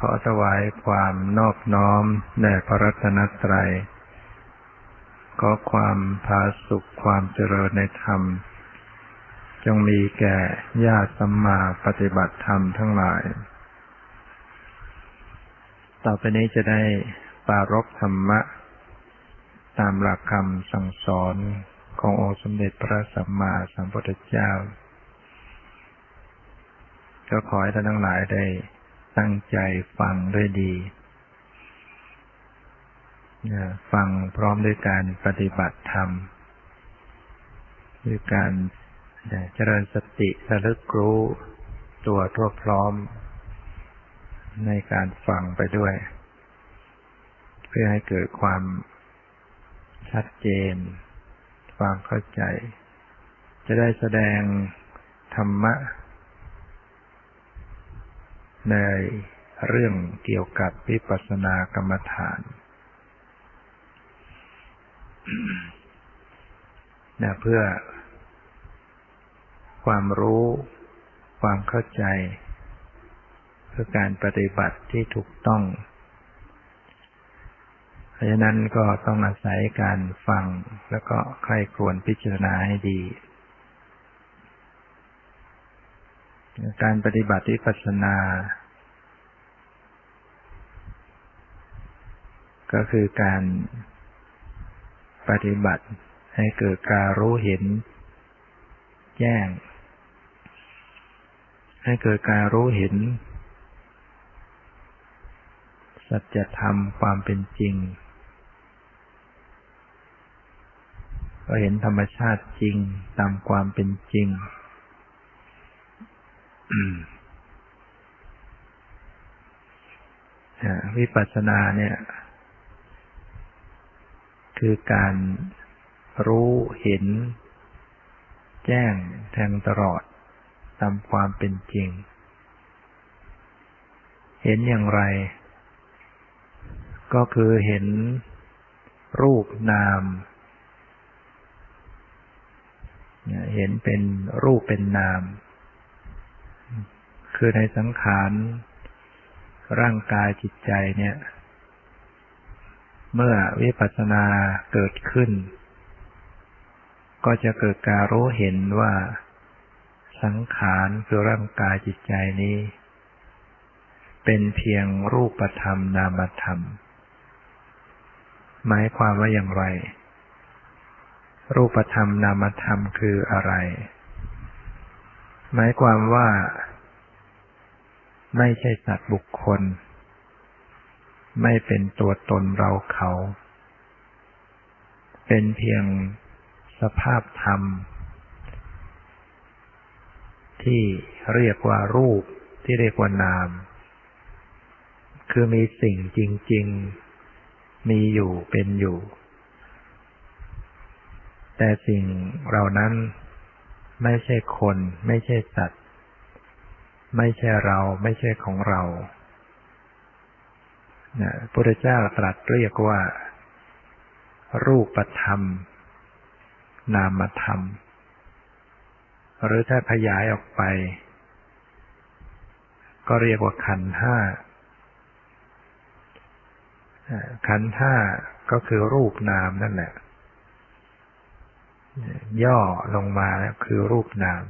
ขอถวายความนอบน้อมแด่พระรัตนตรัย ขอความพาสุขความเจริญในธรรม จงมีแก่ญาติสัมมาปฏิบัติธรรมทั้งหลาย ต่อไปนี้จะได้ปารบธรรมะ ตามหลักคำสั่งสอนขององค์สมเด็จพระสัมมาสัมพุทธเจ้า ก็ขอให้ท่านทั้งหลายได้ ตั้งใจฟังด้วยดี ฟังพร้อมด้วยการปฏิบัติธรรม ด้วยการเจริญสติระลึกรู้ตัวทั่วพร้อม ในการฟังไปด้วย เพื่อให้เกิดความชัดเจน ความเข้าใจ จะได้แสดงธรรมะ ในเรื่องเกี่ยวกับวิปัสสนากรรมฐานนะเพื่อ ความรู้ ความเข้าใจ เพื่อการปฏิบัติที่ถูกต้อง เพราะฉะนั้นก็ต้องอาศัยการฟังแล้วก็ใครควรพิจารณาให้ดี การปฏิบัติวิปัสสนา ก็คือการปฏิบัติให้เกิดการรู้เห็น แจ้ง ให้เกิดการรู้เห็น สัจธรรมความเป็นจริง ก็เห็นธรรมชาติจริงตามความเป็นจริง วิปัสสนาเนี่ย คือการรู้เห็น แจ้งแทงตลอดตามความเป็นจริง เห็นอย่างไร ก็คือเห็นรูปนาม เห็นเป็นรูปเป็นนาม คือในสังขารร่างกายจิตใจเนี่ย เมื่อวิปัสสนาเกิดขึ้น ก็จะเกิดการรู้เห็นว่า สังขารคือร่างกายจิตใจนี้ เป็นเพียงรูปธรรมนามธรรม หมายความว่าอย่างไร รูปธรรมนามธรรมคืออะไร หมายความว่า ไม่ใช่สัตว์บุคคล ไม่เป็นตัวตนเราเขา เป็นเพียงสภาพธรรม ที่เรียกว่ารูปที่เรียกว่านาม คือมีสิ่งจริง ๆ มีอยู่เป็นอยู่ แต่สิ่งเหล่านั้นไม่ใช่คน ไม่ใช่สัตว์ ไม่ใช่เราไม่ใช่ของเรานะพุทธเจ้าตรัสเรียกว่า รูปธรรม นามธรรม หรือถ้าขยายออกไป ก็เรียกว่าขันห้าขันห้าก็คือรูปนามนั่นแหละ ย่อลงมาแล้วคือรูปนาม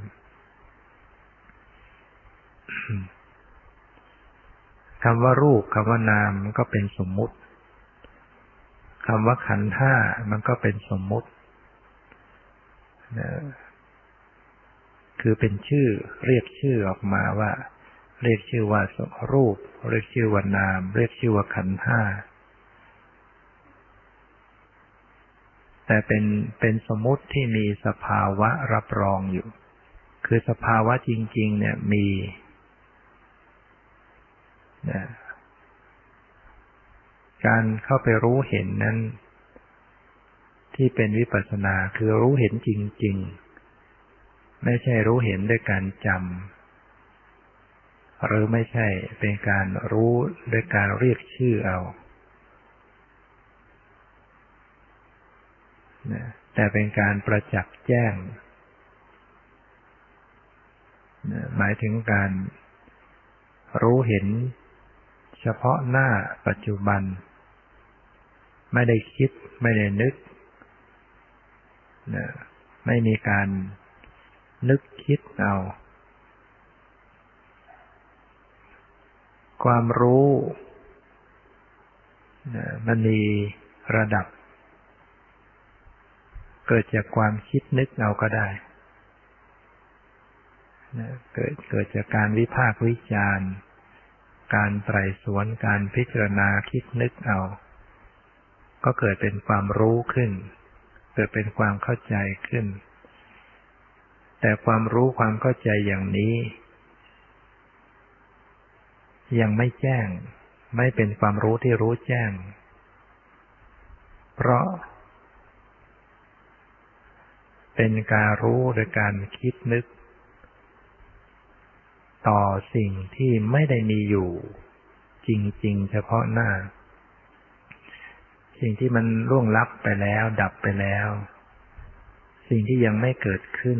คำว่ารูปคำว่านามมันก็เป็นสมมุติคำว่าขันห้ามันก็เป็นสมมุติคือเป็นชื่อเรียกชื่อออกมาว่า เรียกชื่อว่ารูป เรียกชื่อว่านาม เรียกชื่อว่าขันห้าแต่เป็นเป็นสมมุติที่มีสภาวะรับรองอยู่ คือสภาวะจริง ๆ เนี่ยมี การเข้าไปรู้เห็นนั้น ที่เป็นวิปัสสนาคือรู้เห็นจริง ๆ ไม่ใช่รู้เห็นด้วยการจำหรือไม่ใช่เป็นการรู้ด้วยการเรียกชื่อเอาแต่เป็นการประจักษ์แจ้ง หมายถึงการรู้เห็น เฉพาะหน้าปัจจุบัน ไม่ได้คิดไม่ได้นึกนะไม่มีการนึกคิดเอา ความรู้นะมันมีระดับ เกิดจากความคิดนึกเอาก็ได้นะเกิดเกิดจากการวิพากษ์วิจารณ์ การไตรสวนการพิจารณาคิดนึกเอา ก็เกิดเป็นความรู้ขึ้น เกิดเป็นความเข้าใจขึ้น แต่ความรู้ความเข้าใจอย่างนี้ ยังไม่แจ้ง ไม่เป็นความรู้ที่รู้แจ้ง เพราะ เป็นการรู้โดยการคิดนึก ต่อสิ่งที่ไม่ได้มีอยู่ จริง ๆ เฉพาะหน้า สิ่งที่มันล่วงลับไปแล้ว ดับไปแล้ว สิ่งที่ยังไม่เกิดขึ้น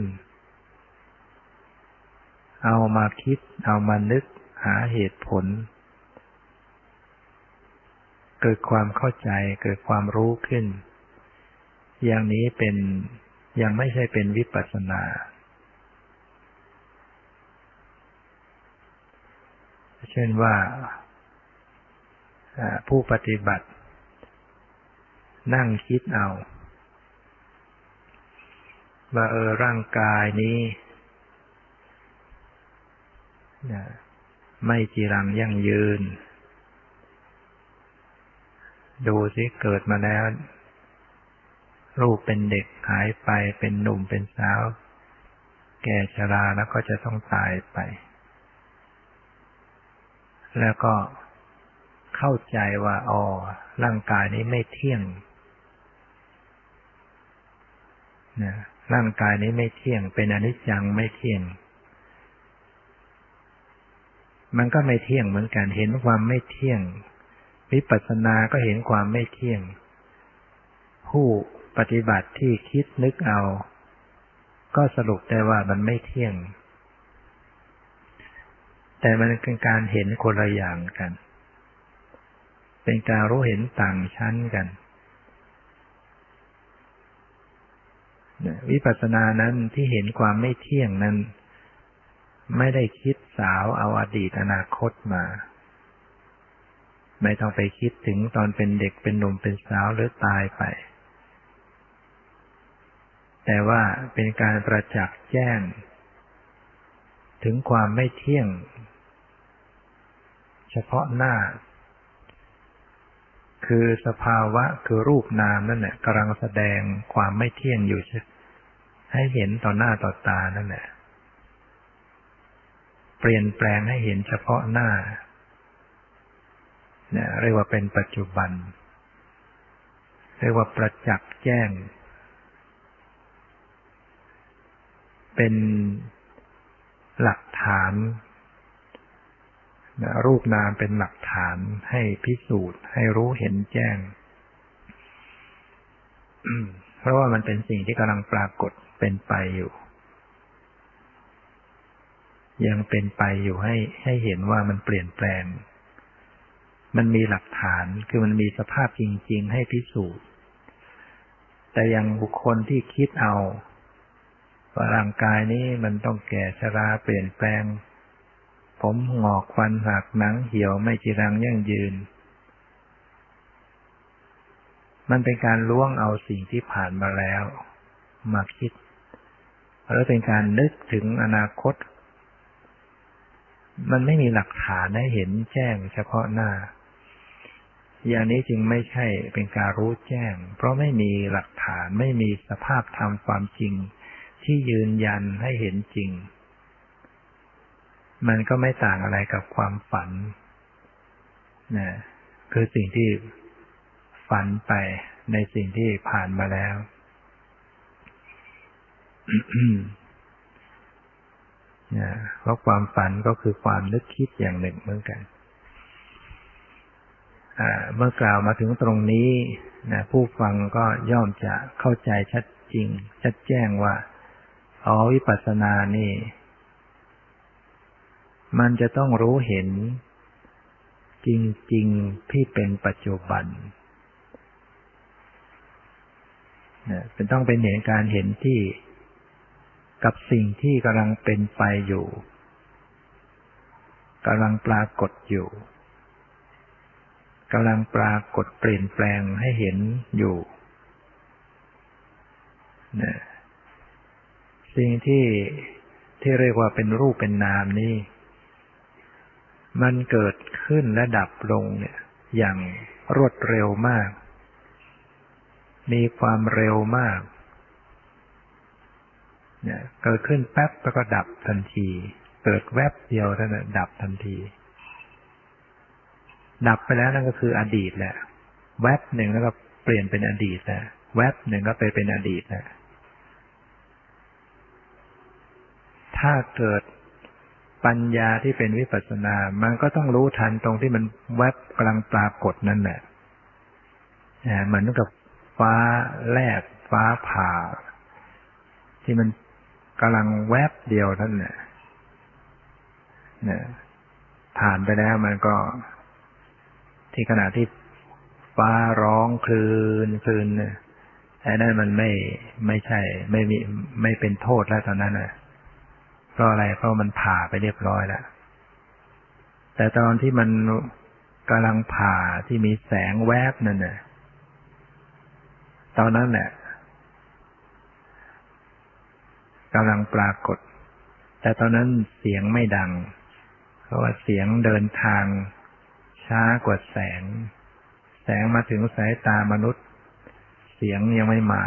เอามาคิด เอามานึกหาเหตุผล เกิดความเข้าใจ เกิดความรู้ขึ้น อย่างนี้เป็นยังไม่ใช่เป็นวิปัสสนา เช่นว่าผู้ปฏิบัติ นั่งคิดเอา ว่าเออร่างกายนี้ไม่จีรังยั่งยืน ดูสิเกิดมาแล้ว รูปเป็นเด็กหายไปเป็นหนุ่มเป็นสาว แก่ชราแล้วก็จะต้องตายไป แล้วก็เข้าใจว่าอ๋อร่างกายนี้ไม่เที่ยงนะร่างกายนี้ไม่เที่ยง เป็นอนิจจังไม่เที่ยง มันก็ไม่เที่ยงเหมือนกันเห็นความไม่เที่ยงวิปัสสนาก็เห็นความไม่เที่ยง ผู้ปฏิบัติที่คิดนึกเอา ก็สรุปได้ว่ามันไม่เที่ยง แต่มันเป็นการเห็นคนละอย่างกัน เป็นการรู้เห็นต่างชั้นกันวิปัสสนานั้นที่เห็นความไม่เที่ยงนั้น ไม่ได้คิดสาวเอาอดีตอนาคตมา ไม่ต้องไปคิดถึงตอนเป็นเด็กเป็นหนุ่มเป็นสาวหรือตายไป แต่ว่าเป็นการประจักษ์แจ้ง ถึงความไม่เที่ยง เฉพาะหน้า คือสภาวะคือรูปนามนั่นแหละกำลังแสดงความไม่เที่ยงอยู่ให้เห็นต่อหน้าต่อตานั่นแหละเปลี่ยนแปลงให้เห็นเฉพาะหน้าเนี่ยเรียกว่าเป็นปัจจุบัน เรียกว่าประจักษ์แจ้ง เป็น หลักฐานรูปนามเป็นหลักฐานให้พิสูจน์ ให้รู้เห็นแจ้ง เพราะว่ามันเป็นสิ่งที่กำลังปรากฏเป็นไปอยู่ ยังเป็นไปอยู่ให้ให้เห็นว่ามันเปลี่ยนแปลง มันมีหลักฐานคือมันมีสภาพจริง ๆ ให้พิสูจน์ แต่ยังบุคคลที่คิดเอา ว่าร่างกายนี้มันต้องแก่ชราเปลี่ยนแปลง ผมหงอกฟันหักหนังเหี่ยวไม่จีรังยั่งยืน มันเป็นการล่วงเอาสิ่งที่ผ่านมาแล้ว มาคิดหรือเป็นการนึกถึงอนาคต มันไม่มีหลักฐานให้เห็นแจ้งเฉพาะหน้า อย่างนี้จึงไม่ใช่เป็นการรู้แจ้ง เพราะไม่มีหลักฐานไม่มีสภาพธรรมความจริง ที่ยืนยันให้เห็นจริง มันก็ไม่ต่างอะไรกับความฝันนะคือสิ่งที่ฝันไปในสิ่งที่ผ่านมาแล้ว นะเพราะความฝันก็คือความนึกคิดอย่างหนึ่งเหมือนกันเมื่อกล่าวมาถึงตรงนี้นะผู้ฟังก็ย่อมจะเข้าใจชัดจริง ชัดแจ้งว่า อ๋อวิปัสสนานี่ มันจะต้องรู้เห็น จริง ๆ ที่เป็นปัจจุบันนะเป็นต้องเป็นเห็นการเห็นที่กับสิ่งที่กำลังเป็นไปอยู่กำลังปรากฏอยู่กำลังปรากฏเปลี่ยนแปลงให้เห็นอยู่นะ สิ่งที่ที่เรียกว่าเป็นรูปเป็นนามนี่มันเกิดขึ้นและดับลงเนี่ย อย่างรวดเร็วมาก มีความเร็วมาก เนี่ย เกิดขึ้นแป๊บแล้วก็ดับทันที เกิดแวบเดียวเท่านั้นดับทันที ดับไปแล้วนั่นก็คืออดีตแหละ แวบหนึ่งแล้วก็เปลี่ยนเป็นอดีตแล้วแวบหนึ่งก็ไปเป็นอดีตแล้ว ถ้าเกิดปัญญาที่เป็นวิปัสสนา มันก็ต้องรู้ทันตรงที่มันแวบกำลังปรากฏนั่นแหละเหมือนกับฟ้าแลบฟ้าผ่า ที่มันกำลังแวบเดียวนั่นแหละเนี่ยผ่านไปแล้วมันก็ ที่ขณะที่ฟ้าร้องคลืนคลืนเนี่ยไอ้นั่นมันไม่ไม่ใช่ ไม่มีไม่เป็นโทษแล้วตอนนั้นนะ เพราะอะไรเพราะมันผ่าไปเรียบร้อยแล้วแต่ตอนที่มันกำลังผ่าที่มีแสงแวบนั่นน่ะตอนนั้นแหละกำลังปรากฏ แต่ตอนนั้นเสียงไม่ดัง เพราะว่าเสียงเดินทางช้ากว่าแสง แสงมาถึงสายตามนุษย์ เสียงยังไม่มา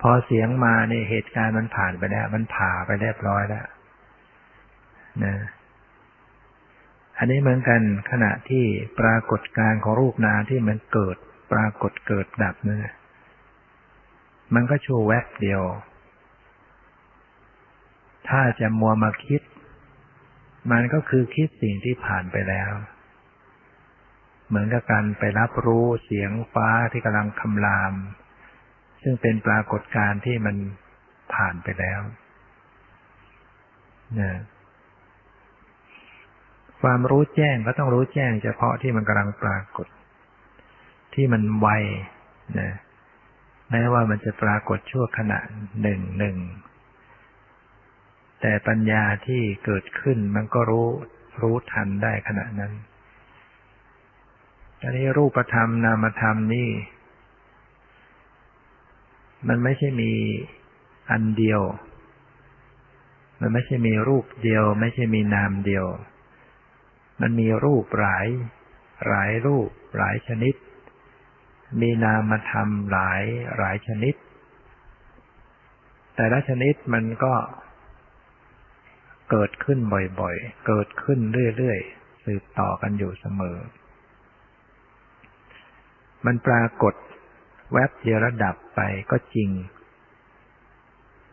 พอเสียงมาเนี่ยเหตุการณ์มันผ่านไปแล้ว มันผ่าไปเรียบร้อยแล้วนะอันนี้เหมือนกันขณะที่ปรากฏการของรูปนามที่มันเกิดปรากฏเกิดดับเนี่ยมันก็ชูแวบเดียว ถ้าจะมัวมาคิด มันก็คือคิดสิ่งที่ผ่านไปแล้ว เหมือนกับการไปรับรู้เสียงฟ้าที่กำลังคำราม ซึ่งเป็นปรากฏการณ์ที่มันผ่านไปแล้วนะความรู้แจ้งก็ต้องรู้แจ้ง เฉพาะที่มันกำลังปรากฏ ที่มันไวนะแม้ว่ามันจะปรากฏชั่วขณะหนึ่งหนึ่งแต่ปัญญาที่เกิดขึ้นมันก็รู้รู้ทันได้ขณะนั้นอันนี้รูปธรรมนามธรรมนี่ มันไม่ใช่มีอันเดียว มันไม่ใช่มีรูปเดียว ไม่ใช่มีนามเดียว มันมีรูปหลาย หลายรูป หลายชนิด มีนามธรรมหลายหลายชนิด แต่ละชนิดมันก็เกิดขึ้นบ่อยๆ เกิดขึ้นเรื่อยๆ สืบต่อกันอยู่เสมอ มันปรากฏ แวบเดียวระดับไปก็จริง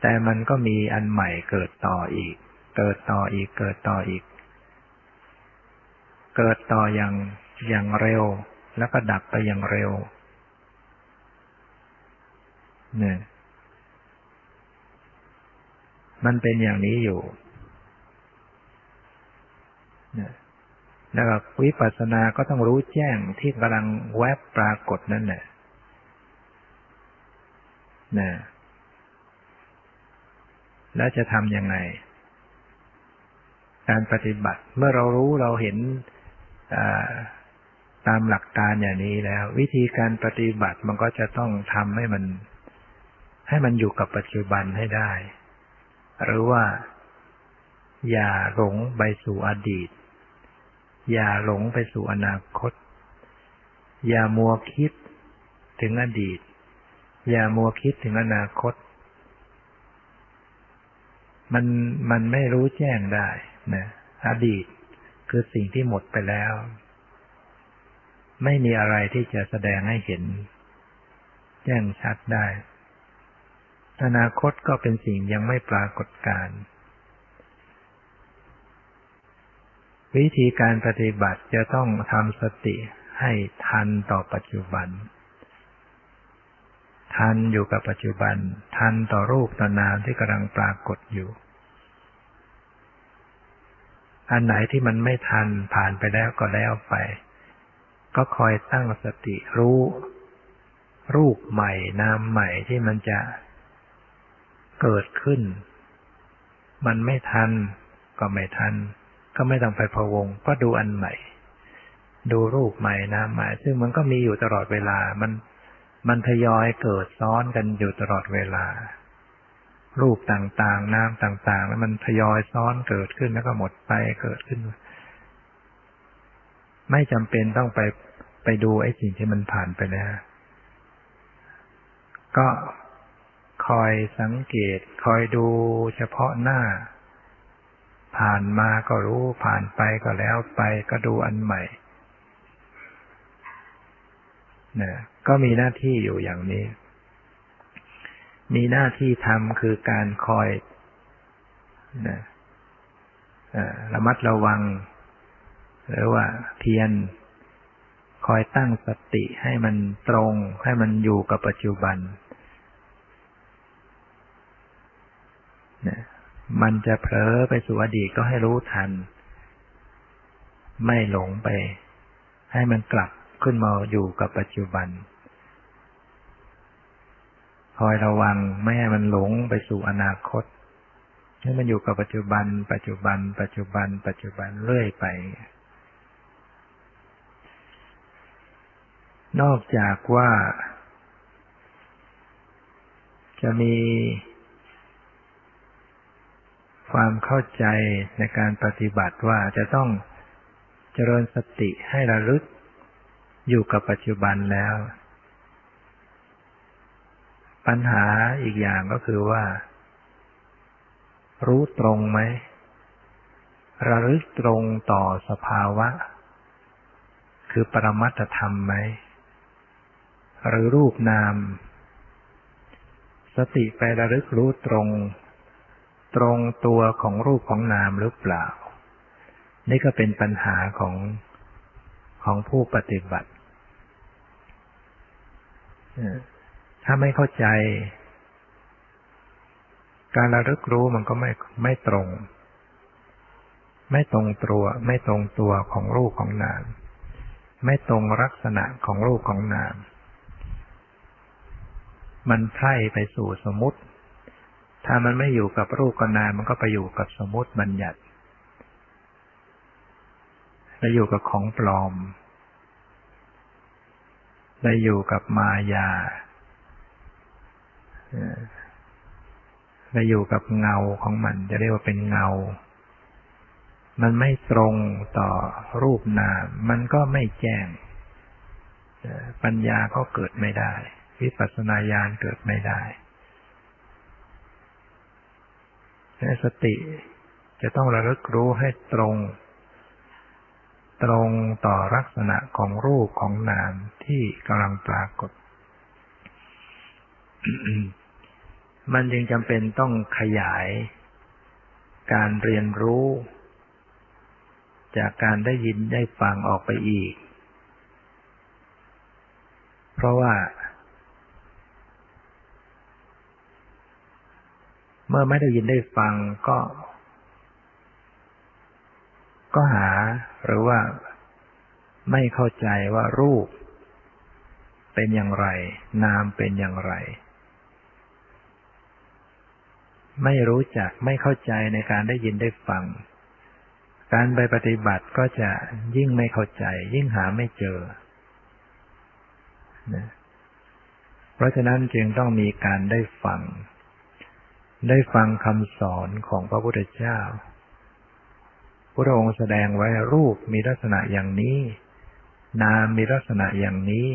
แต่มันก็มีอันใหม่เกิดต่ออีก เกิดต่ออีก เกิดต่ออีก เกิดต่ออย่างอย่างเร็ว แล้วก็ดับไปอย่างเร็วเนี่ยมันเป็นอย่างนี้อยู่เนี่ยแล้ววิปัสสนาก็ต้องรู้แจ้งที่กำลังแวบปรากฏนั่นแหละ นะแล้วจะทำยังไง การปฏิบัติเมื่อเรารู้เราเห็นตามหลักการอย่างนี้แล้ว วิธีการปฏิบัติมันก็จะต้องทำให้มัน ให้มันอยู่กับปัจจุบันให้ได้ หรือว่า อย่าหลงไปสู่อดีต อย่าหลงไปสู่อนาคต อย่ามัวคิดถึงอดีต อย่ามัวคิดถึงอนาคต มันมันไม่รู้แจ้งได้นะอดีตคือสิ่งที่หมดไปแล้ว ไม่มีอะไรที่จะแสดงให้เห็น แจ้งชัดได้ อนาคตก็เป็นสิ่งยังไม่ปรากฏการวิธีการปฏิบัติจะต้องทำสติให้ทันต่อปัจจุบัน ทันอยู่กับปัจจุบัน ทันต่อรูปต่อนามที่กำลังปรากฏอยู่ อันไหนที่มันไม่ทันผ่านไปแล้วก็แล้วไป ก็คอยตั้งสติรู้ รูปใหม่นามใหม่ที่มันจะเกิดขึ้น มันไม่ทันก็ไม่ทัน ก็ไม่ต้องไปพะวง ก็ดูอันใหม่ ดูรูปใหม่นามใหม่ ซึ่งมันก็มีอยู่ตลอดเวลามัน มันทยอยเกิดซ้อนกันอยู่ตลอดเวลา รูปต่างๆ นามต่างๆ แล้วมันทยอยซ้อนเกิดขึ้นแล้วก็หมดไปเกิดขึ้น ไม่จำเป็นต้องไปไปดูไอ้สิ่งที่มันผ่านไปแล้ว ก็คอยสังเกต คอยดูเฉพาะหน้า ผ่านมาก็รู้ผ่านไปก็แล้วไปก็ดูอันใหม่เนะ ก็มีหน้าที่อยู่อย่างนี้ มีหน้าที่ทำคือการคอยนะระมัดระวัง หรือว่าเพียรคอยตั้งสติให้มันตรง ให้มันอยู่กับปัจจุบันนะมันจะเผลอไปสู่อดีตก็ให้รู้ทัน ไม่หลงไป ให้มันกลับขึ้นมาอยู่กับปัจจุบัน คอยระวังไม่ให้มันหลงไปสู่อนาคต ให้มันอยู่กับปัจจุบัน ปัจจุบัน ปัจจุบัน ปัจจุบันเรื่อยไป นอกจากว่า จะมีความเข้าใจในการปฏิบัติว่าจะต้องเจริญสติให้ระลึกอยู่กับปัจจุบันแล้ว ปัญหาอีกอย่างก็คือว่า รู้ตรงไหม ระลึกตรงต่อสภาวะ คือปรมัตธรรมไหม หรือรูปนาม สติไประลึกรู้ตรง ตรงตัวของรูปของนามหรือเปล่า นี่ก็เป็นปัญหาของของผู้ปฏิบัติ ถ้าไม่เข้าใจ การระลึกรู้มันก็ไม่ไม่ตรง ไม่ตรงตัว ไม่ตรงตัวของรูปของนาม ไม่ตรงลักษณะของรูปของนาม มันไพร่ไปสู่สมมติ ถ้ามันไม่อยู่กับรูปกับนามมันก็ไปอยู่กับสมมติบัญญัติไปอยู่กับของปลอมไปอยู่กับมายา ไปอยู่กับเงาของมัน จะเรียกว่าเป็นเงา มันไม่ตรงต่อรูปนาม มันก็ไม่แจ้ง ปัญญาก็เกิดไม่ได้ วิปัสสนาญาณเกิดไม่ได้สติจะต้องระลึกรู้ให้ตรง ตรงต่อลักษณะของรูปของนามที่กำลังปรากฏ มันจึงจำเป็นต้องขยายการเรียนรู้ จากการได้ยินได้ฟังออกไปอีก เพราะว่า เมื่อไม่ได้ยินได้ฟังก็ ก็หาหรือว่าไม่เข้าใจว่ารูปเป็นอย่างไร นามเป็นอย่างไร ไม่รู้จักไม่เข้าใจในการได้ยินได้ฟัง การไปปฏิบัติก็จะยิ่งไม่เข้าใจ ยิ่งหาไม่เจอนะเพราะฉะนั้นจึงต้องมีการได้ฟัง ได้ฟังคำสอนของพระพุทธเจ้า พระองค์แสดงไว้รูปมีลักษณะอย่างนี้ นามมีลักษณะอย่างนี้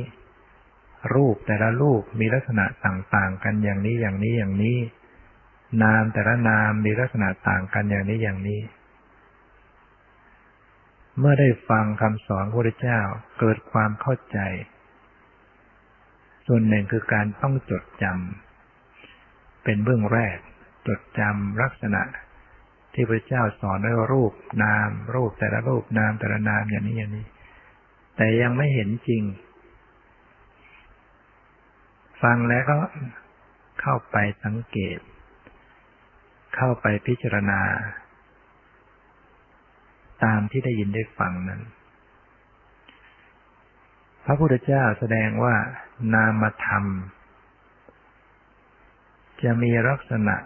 รูปแต่ละรูปมีลักษณะต่าง ๆ กันอย่างนี้อย่างนี้อย่างนี้น นามแต่ละนามมีลักษณะต่างกันอย่างนี้อย่างนี้ เมื่อได้ฟังคำสอนพระเจ้าเกิดความเข้าใจ ส่วนหนึ่งคือการต้องจดจำเป็นเบื้องแรก จดจำลักษณะที่พระเจ้าสอนด้วยรูปนาม รูปแต่ละรูปนามแต่ละนามอย่างนี้อย่างนี้ แต่ยังไม่เห็นจริง ฟังแล้วก็เข้าไปสังเกต เข้าไปพิจารณา ตามที่ได้ยินได้ฟังนั้น พระพุทธเจ้าแสดงว่านามธรรม จะมีลักษณะ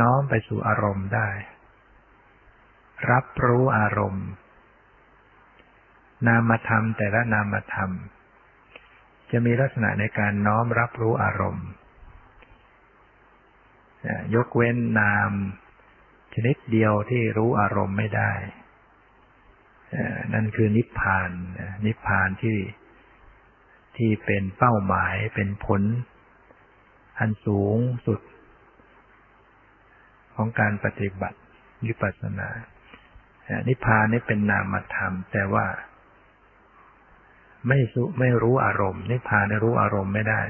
น้อมไปสู่อารมณ์ได้ รับรู้อารมณ์ นามธรรมแต่ละนามธรรม จะมีลักษณะในการน้อมรับรู้อารมณ์ ยกเว้นนามชนิดเดียวที่รู้อารมณ์ไม่ได้ นั่นคือนิพพาน นิพพานที่ที่เป็นเป้าหมายเป็นผล อันสูงสุด ของการปฏิบัติวิปัสสนา นิพพานนี่เป็นนามธรรม แต่ว่า ไม่ไม่รู้อารมณ์ นิพพานรู้อารมณ์ไม่ได้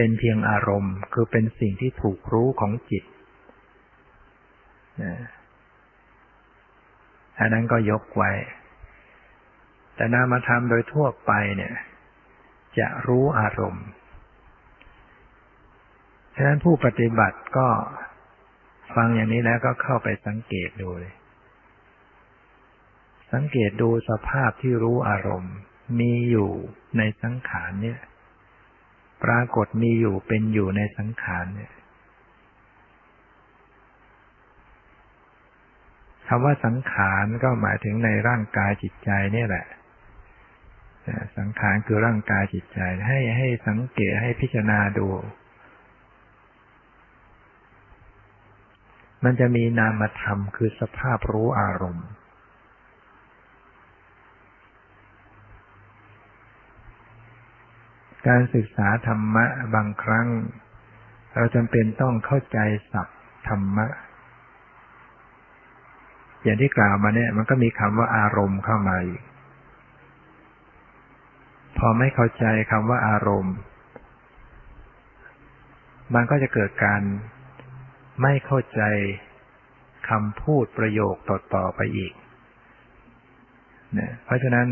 เป็นเพียงอารมณ์ คือเป็นสิ่งที่ถูกรู้ของจิตอันนั้นก็ยกไว้ แต่นามธรรมโดยทั่วไปเนี่ย จะรู้อารมณ์ ฉะนั้นผู้ปฏิบัติก็ฟังอย่างนี้แล้วก็เข้าไปสังเกตดูเลยสังเกตดูสภาพที่รู้อารมณ์ มีอยู่ในสังขารเนี่ย ปรากฏมีอยู่เป็นอยู่ในสังขารเนี่ยคำว่าสังขารก็หมายถึงในร่างกายจิตใจนี่แหละ สังขารคือร่างกายจิตใจ ให้ให้สังเกตให้พิจารณาดู มันจะมีนามธรรมคือสภาพรู้อารมณ์ การศึกษาธรรมะบางครั้ง เราจำเป็นต้องเข้าใจศัพท์ธรรมะ อย่างที่กล่าวมาเนี่ย มันก็มีคำว่าอารมณ์เข้ามาอีก พอไม่เข้าใจคำว่าอารมณ์ มันก็จะเกิดการไม่เข้าใจคำพูดประโยคต่อๆไปอีกเนี่ยเพราะฉะนั้น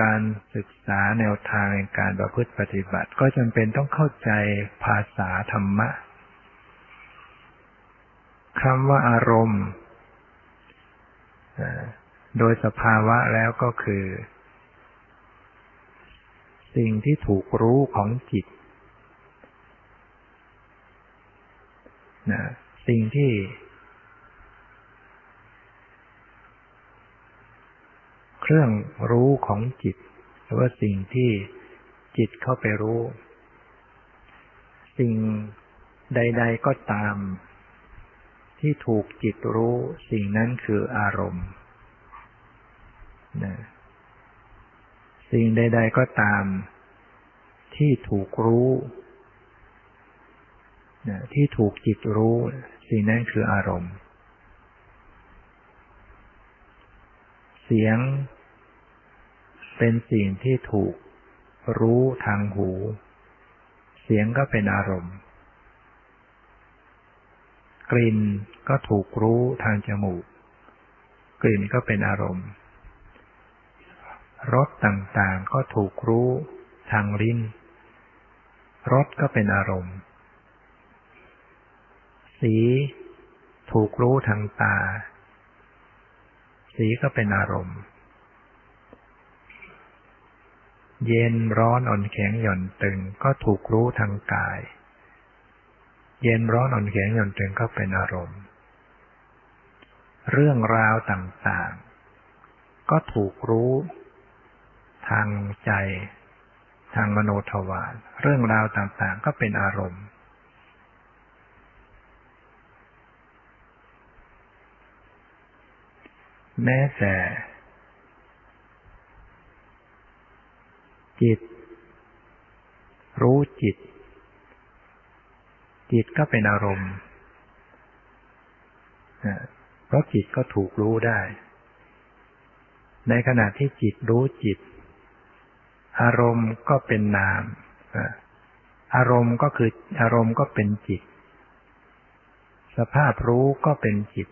การศึกษาแนวทางในการประพฤติปฏิบัติ ก็จำเป็นต้องเข้าใจภาษาธรรมะคำว่าอารมณ์โดยสภาวะแล้วก็คือ สิ่งที่ถูกรู้ของจิตสิ่งที่ เครื่องรู้ของจิต หรือว่าสิ่งที่จิตเข้าไปรู้ สิ่งใด ๆ ก็ตาม ที่ถูกจิตรู้ สิ่งนั้นคืออารมณ์นะสิ่งใด ๆ ก็ตาม ที่ถูกรู้นะที่ถูกจิตรู้ สิ่งนั้นคืออารมณ์ เสียง เป็นสิ่งที่ถูกรู้ทางหู เสียงก็เป็นอารมณ์ กลิ่นก็ถูกรู้ทางจมูก กลิ่นก็เป็นอารมณ์รสต่างๆก็ถูกรู้ทางลิ้นรสก็เป็นอารมณ์ สีถูกรู้ทางตา สีก็เป็นอารมณ์ เย็นร้อนอ่อนแข็งหย่อนตึงก็ถูกรู้ทางกาย เย็นร้อนอ่อนแข็งหย่อนตึงก็เป็นอารมณ์ เรื่องราวต่างๆ ก็ถูกรู้ทางใจ ทางมโนทวารเรื่องราวต่างๆ ก็เป็นอารมณ์ แม้แต่ จิต รู้จิต จิตก็เป็นอารมณ์เพราะจิตก็ถูกรู้ได้ ในขณะที่จิตรู้จิต อารมณ์ก็เป็นนาม อารมณ์ก็คืออารมณ์ก็เป็นจิต สภาพรู้ก็เป็นจิต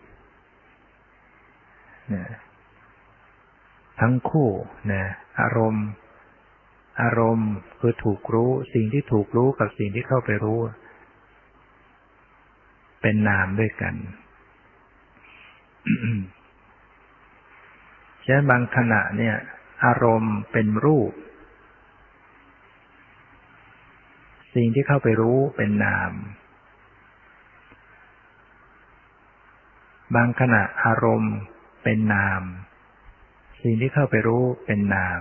ทั้งคู่นะอารมณ์ อารมณ์คือถูกรู้ สิ่งที่ถูกรู้กับสิ่งที่เข้าไปรู้ เป็นนามด้วยกันฉะนั้นบางขณะเนี่ย อารมณ์เป็นรูป สิ่งที่เข้าไปรู้เป็นนาม บางขณะอารมณ์เป็นนาม สิ่งที่เข้าไปรู้เป็นนาม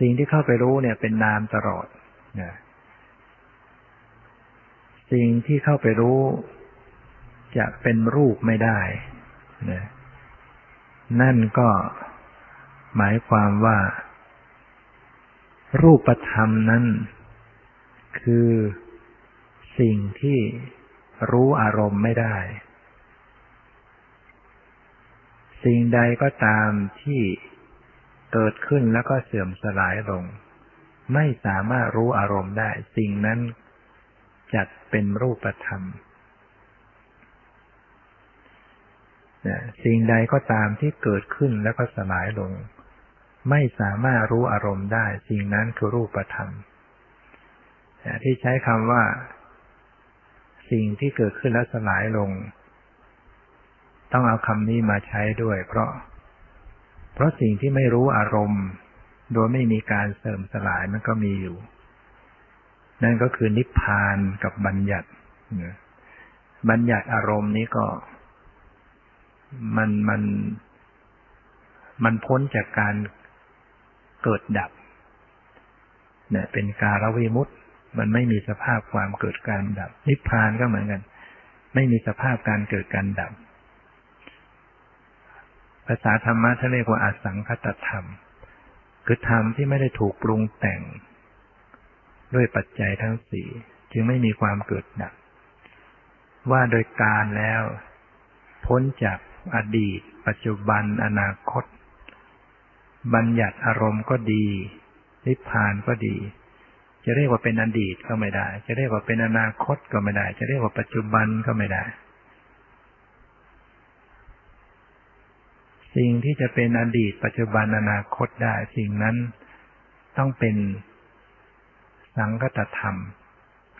สิ่งที่เข้าไปรู้เนี่ยเป็นนามตลอดนะสิ่งที่เข้าไปรู้ จะเป็นรูปไม่ได้นะนั่นก็หมายความว่า รูปธรรมนั้น คือสิ่งที่รู้อารมณ์ไม่ได้ สิ่งใดก็ตามที่ เกิดขึ้นแล้วก็เสื่อมสลายลง ไม่สามารถรู้อารมณ์ได้ สิ่งนั้นจัดเป็นรูปธรรมสิ่งใดก็ตามที่เกิดขึ้นแล้วก็สลายลง ไม่สามารถรู้อารมณ์ได้ สิ่งนั้นคือรูปธรรมที่ใช้คำว่า สิ่งที่เกิดขึ้นแล้วสลายลง ต้องเอาคำนี้มาใช้ด้วย เพราะ เพราะสิ่งที่ไม่รู้อารมณ์ โดยไม่มีการเสริมสลายมันก็มีอยู่ นั่นก็คือนิพพานกับบัญญัติบัญญัติอารมณ์นี้ก็ มันมันมันพ้นจากการเกิดดับเนี่ยเป็นการวิมุตตมันไม่มีสภาพความเกิดการดับ นิพพานก็เหมือนกัน ไม่มีสภาพการเกิดการดับาษาธรรมะท่านเรียกว่าอสังคตธรรม คือธรรมที่ไม่ได้ถูกปรุงแต่ง ด้วยปัจจัยทั้งสี่จึงไม่มีความเกิดดับว่าโดยการแล้ว พ้นจากอดีต ปัจจุบันอนาคต บัญญัติอารมณ์ก็ดี นิพพานก็ดี จะเรียกว่าเป็นอดีตก็ไม่ได้ จะเรียกว่าเป็นอนาคตก็ไม่ได้ จะเรียกว่าปัจจุบันก็ไม่ได้ สิ่งที่จะเป็นอดีตปัจจุบันอนาคตได้ สิ่งนั้นต้องเป็นสังคตธรรม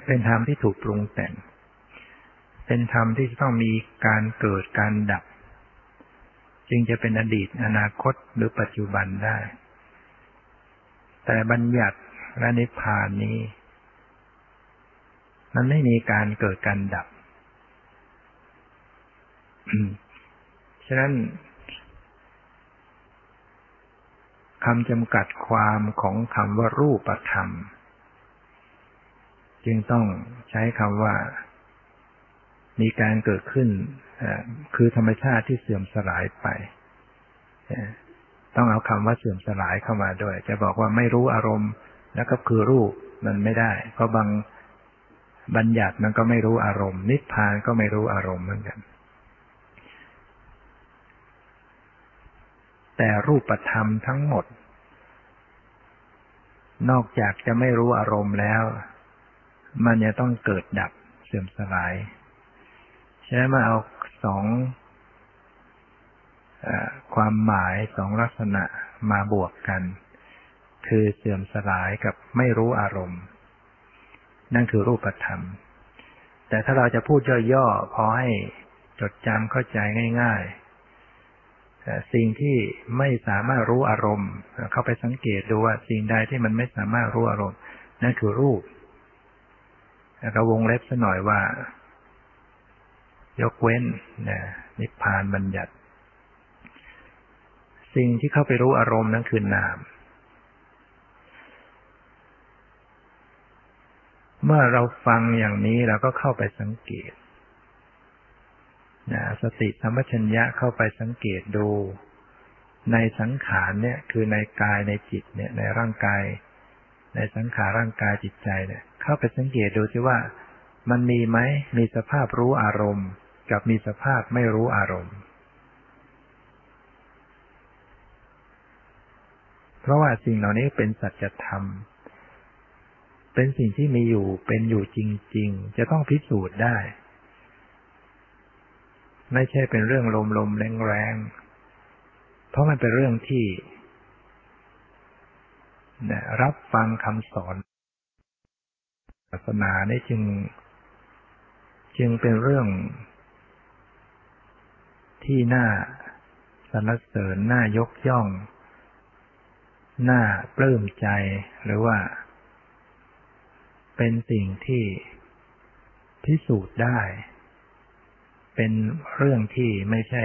เป็นธรรมที่ถูกปรุงแต่ง เป็นธรรมที่ต้องมีการเกิดการดับ จึงจะเป็นอดีตอนาคตหรือปัจจุบันได้ แต่บัญญัติและนิพพานนี้ มันไม่มีการเกิดการดับ ฉะนั้น คำจำกัดความของคำว่ารูปธรรม จึงต้องใช้คำว่า มีการเกิดขึ้น คือธรรมชาติที่เสื่อมสลายไป ต้องเอาคำว่าเสื่อมสลายเข้ามาด้วย จะบอกว่าไม่รู้อารมณ์แล้วก็คือรูปมันไม่ได้ เพราะบางบัญญัติมันก็ไม่รู้อารมณ์ นิพพานก็ไม่รู้อารมณ์เหมือนกัน แต่รูปธรรมทั้งหมด นอกจากจะไม่รู้อารมณ์แล้ว มันจะต้องเกิดดับเสื่อมสลายฉะนั้นมาเอาสองความหมายสองลักษณะมาบวกกัน คือเสื่อมสลายกับไม่รู้อารมณ์ นั่นคือรูปธรรม แต่ถ้าเราจะพูดย่อๆพอให้จดจำเข้าใจง่าย ๆ สิ่งที่ไม่สามารถรู้อารมณ์ เข้าไปสังเกตดูว่าสิ่งใดที่มันไม่สามารถรู้อารมณ์ นั่นคือรูปแล้วก็วงเล็บซะหน่อยว่า ยกเว้นนะนิพพานบัญญัติ สิ่งที่เข้าไปรู้อารมณ์นั้นคือนาม เมื่อเราฟังอย่างนี้เราก็เข้าไปสังเกต นะสติธรรมชัญญะเข้าไปสังเกตดู ในสังขารเนี่ยคือในกายในจิตเนี่ยในร่างกาย ในสังขารร่างกายจิตใจเนี่ยเข้าไปสังเกตดูสิว่า มันมีไหมมีสภาพรู้อารมณ์ กับมีสภาพไม่รู้อารมณ์ เพราะว่าสิ่งเหล่านี้เป็นสัจธรรมเป็นสิ่งที่มีอยู่เป็นอยู่จริง ๆ จะต้องพิสูจน์ได้ ไม่ใช่เป็นเรื่องลมๆแรงๆเพราะมันเป็นเรื่องที่รับฟังคำสอนศาสนาได้จึงจจึงเป็นเรื่อง ที่น่าสรรเสริญน่ายกย่อง น่าปลื้มใจหรือว่า เป็นสิ่งที่พิสูจน์ได้ เป็นเรื่องที่ไม่ใช่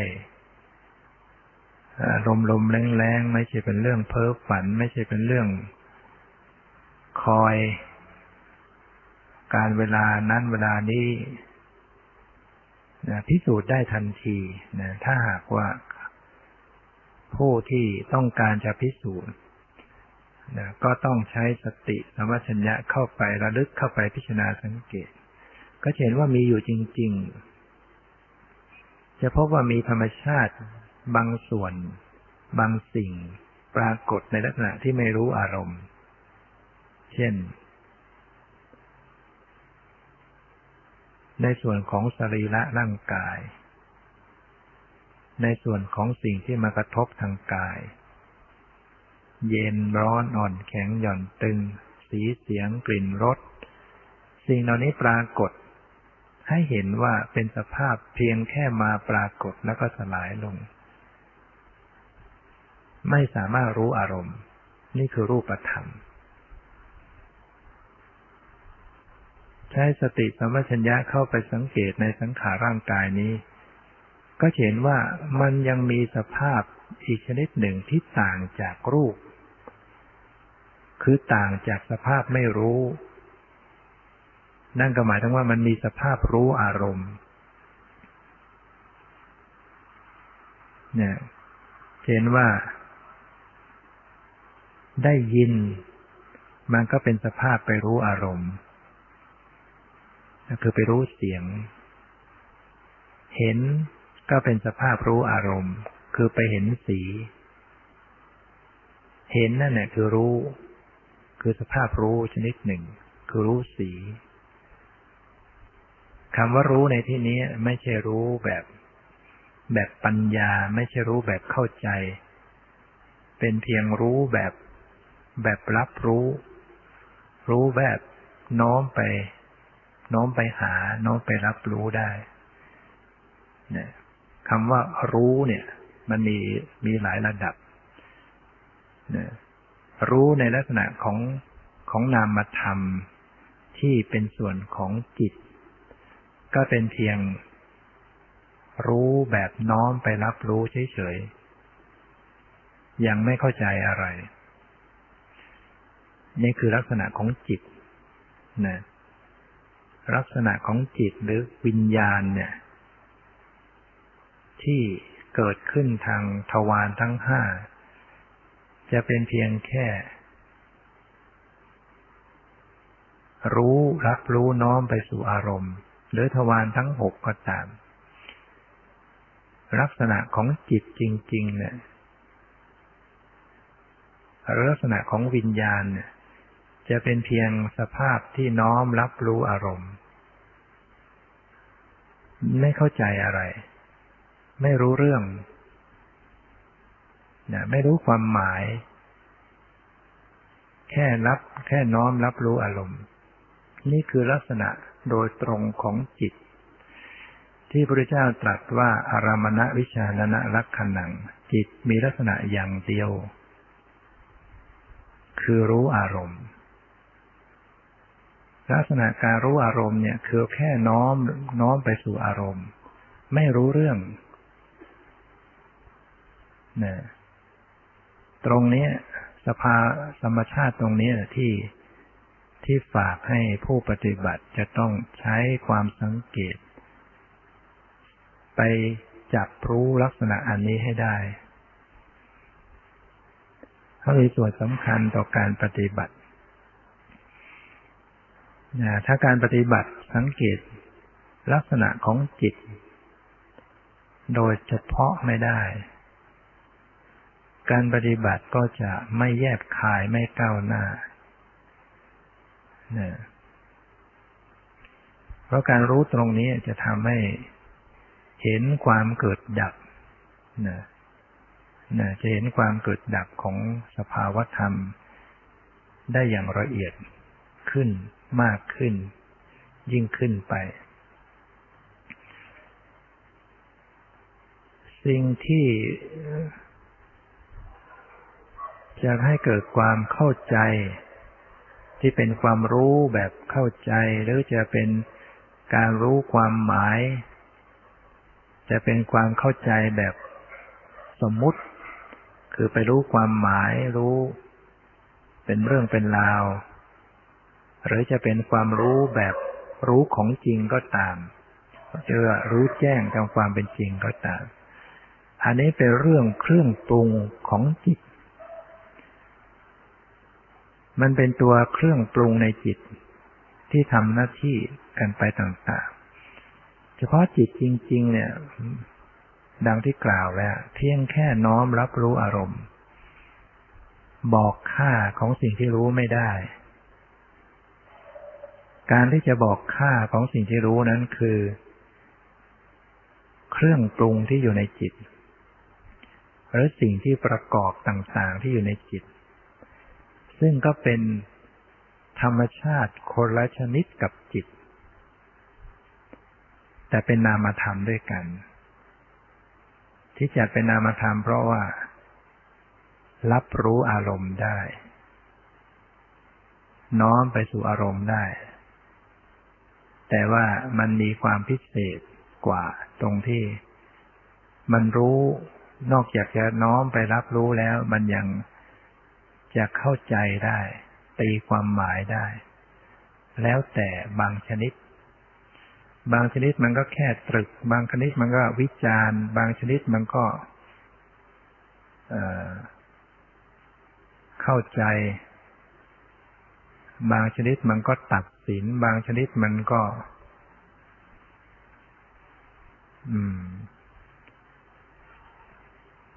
ลมลมแรงแรงไม่ใช่เป็นเรื่องเพ้อฝัน ไม่ใช่เป็นเรื่องคอย การเวลานั้นเวลานี้นะพิสูจน์ได้ทันทีนะถ้าหากว่าผู้ที่ต้องการจะพิสูจน์นะก็ต้องใช้สติสมัชัญญะเข้าไประลึกเข้าไปพิจารณาสังเกต ก็เห็นว่ามีอยู่จริง ๆ จะพบว่ามีธรรมชาติบางส่วน บางสิ่ง ปรากฏในลักษณะที่ไม่รู้อารมณ์ เช่น ในส่วนของสรีระร่างกาย ในส่วนของสิ่งที่มากระทบทางกาย เย็นร้อนอ่อนแข็งหย่อนตึง สีเสียงกลิ่นรสสิ่งเหล่านี้ปรากฏ ให้เห็นว่าเป็นสภาพเพียงแค่มาปรากฏแล้วก็สลายลง ไม่สามารถรู้อารมณ์ นี่คือรูปธรรม ใช้สติสัมปชัญญะเข้าไปสังเกตในสังขารร่างกายนี้ ก็เห็นว่ามันยังมีสภาพอีกชนิดหนึ่งที่ต่างจากรูป คือต่างจากสภาพไม่รู้ นั่นก็หมายถึงว่ามันมีสภาพรู้อารมณ์เนี่ยเห็นว่า ได้ยิน มันก็เป็นสภาพไปรู้อารมณ์คือไปรู้เสียง เห็นก็เป็นสภาพรู้อารมณ์ คือไปเห็นสี เห็นนั่นแหละคือรู้ คือสภาพรู้ชนิดหนึ่ง คือรู้สี คำว่ารู้ในที่นี้ไม่ใช่รู้แบบแบบปัญญา ไม่ใช่รู้แบบเข้าใจ เป็นเพียงรู้แบบแบบรับรู้ รู้แบบน้อมไป น้อมไปหา น้อมไปรับรู้ได้เนี่ยคำว่ารู้เนี่ย มันมีมีหลายระดับเนี่ยรู้ในลักษณะของของนามธรรมที่เป็นส่วนของจิต ก็เป็นเพียง รู้แบบน้อมไปรับรู้เฉยๆ ยังไม่เข้าใจอะไร นี่คือลักษณะของจิตนะลักษณะของจิตหรือวิญญาณเนี่ย ที่เกิดขึ้นทางทวารทั้งห้า จะเป็นเพียงแค่ รู้รับรู้น้อมไปสู่อารมณ์ หรือทวารทั้งหกก็ตาม ลักษณะของจิตจริง ๆ เนี่ยลักษณะของวิญญาณเนี่ยจะเป็นเพียงสภาพที่น้อมรับรู้อารมณ์ ไม่เข้าใจอะไร ไม่รู้เรื่องนะไม่รู้ความหมาย แค่รับแค่น้อมรับรู้อารมณ์ นี่คือลักษณะ โดยตรงของจิต ที่พระเจ้าตรัสว่าอารามณวิชาณะลักขณัง จิตมีลักษณะอย่างเดียว คือรู้อารมณ์ ลักษณะการรู้อารมณ์เนี่ยคือแค่น้อมน้อมไปสู่อารมณ์ ไม่รู้เรื่องนตรงนี้สภาธรรมชาติตรงนี้ที่ ที่ฝากให้ผู้ปฏิบัติจะต้องใช้ความสังเกต ไปจับรู้ลักษณะอันนี้ให้ได้เขามีส่วนสำคัญต่อการปฏิบัติถ้าการปฏิบัติสังเกตลักษณะของจิต โดยเฉพาะไม่ได้ การปฏิบัติก็จะไม่แยบคายไม่ก้าวหน้า นะเพราะการรู้ตรงนี้จะทำให้เห็นความเกิดดับนะนะจะเห็นความเกิดดับของสภาวธรรม ได้อย่างละเอียดขึ้นมากขึ้น ยิ่งขึ้นไป สิ่งที่จะให้เกิดความเข้าใจ ที่เป็นความรู้แบบเข้าใจ หรือจะเป็นการรู้ความหมาย จะเป็นความเข้าใจแบบสมมุติ คือไปรู้ความหมายรู้ เป็นเรื่องเป็นราว หรือจะเป็นความรู้แบบรู้ของจริงก็ตามเจอรู้แจ้งตามความเป็นจริงก็ตาม อันนี้เป็นเรื่องเครื่องปรุงของจิต มันเป็นตัวเครื่องปรุงในจิตที่ทำหน้าที่กันไปต่างๆ เฉพาะจิตจริง ๆ เนี่ย ดังที่กล่าวแล้วเพียงแค่น้อมรับรู้อารมณ์ บอกค่าของสิ่งที่รู้ไม่ได้ การที่จะบอกค่าของสิ่งที่รู้นั้นคือ เครื่องปรุงที่อยู่ในจิต หรือสิ่งที่ประกอบต่างๆที่อยู่ในจิต ซึ่งก็เป็นธรรมชาติคนละชนิดกับจิต แต่เป็นนามธรรมด้วยกัน ที่จะเป็นนามธรรมเพราะว่า รับรู้อารมณ์ได้ น้อมไปสู่อารมณ์ได้ แต่ว่ามันมีความพิเศษกว่าตรงที่มันรู้นอกจากจะน้อมไปรับรู้แล้ว มันยัง จะเข้าใจได้ ตีความหมายได้ แล้วแต่บางชนิด บางชนิดมันก็แค่ตรึก บางชนิดมันก็วิจารณ์ บางชนิดมันก็เข้าใจ บางชนิดมันก็ตัดสิน บางชนิดมันก็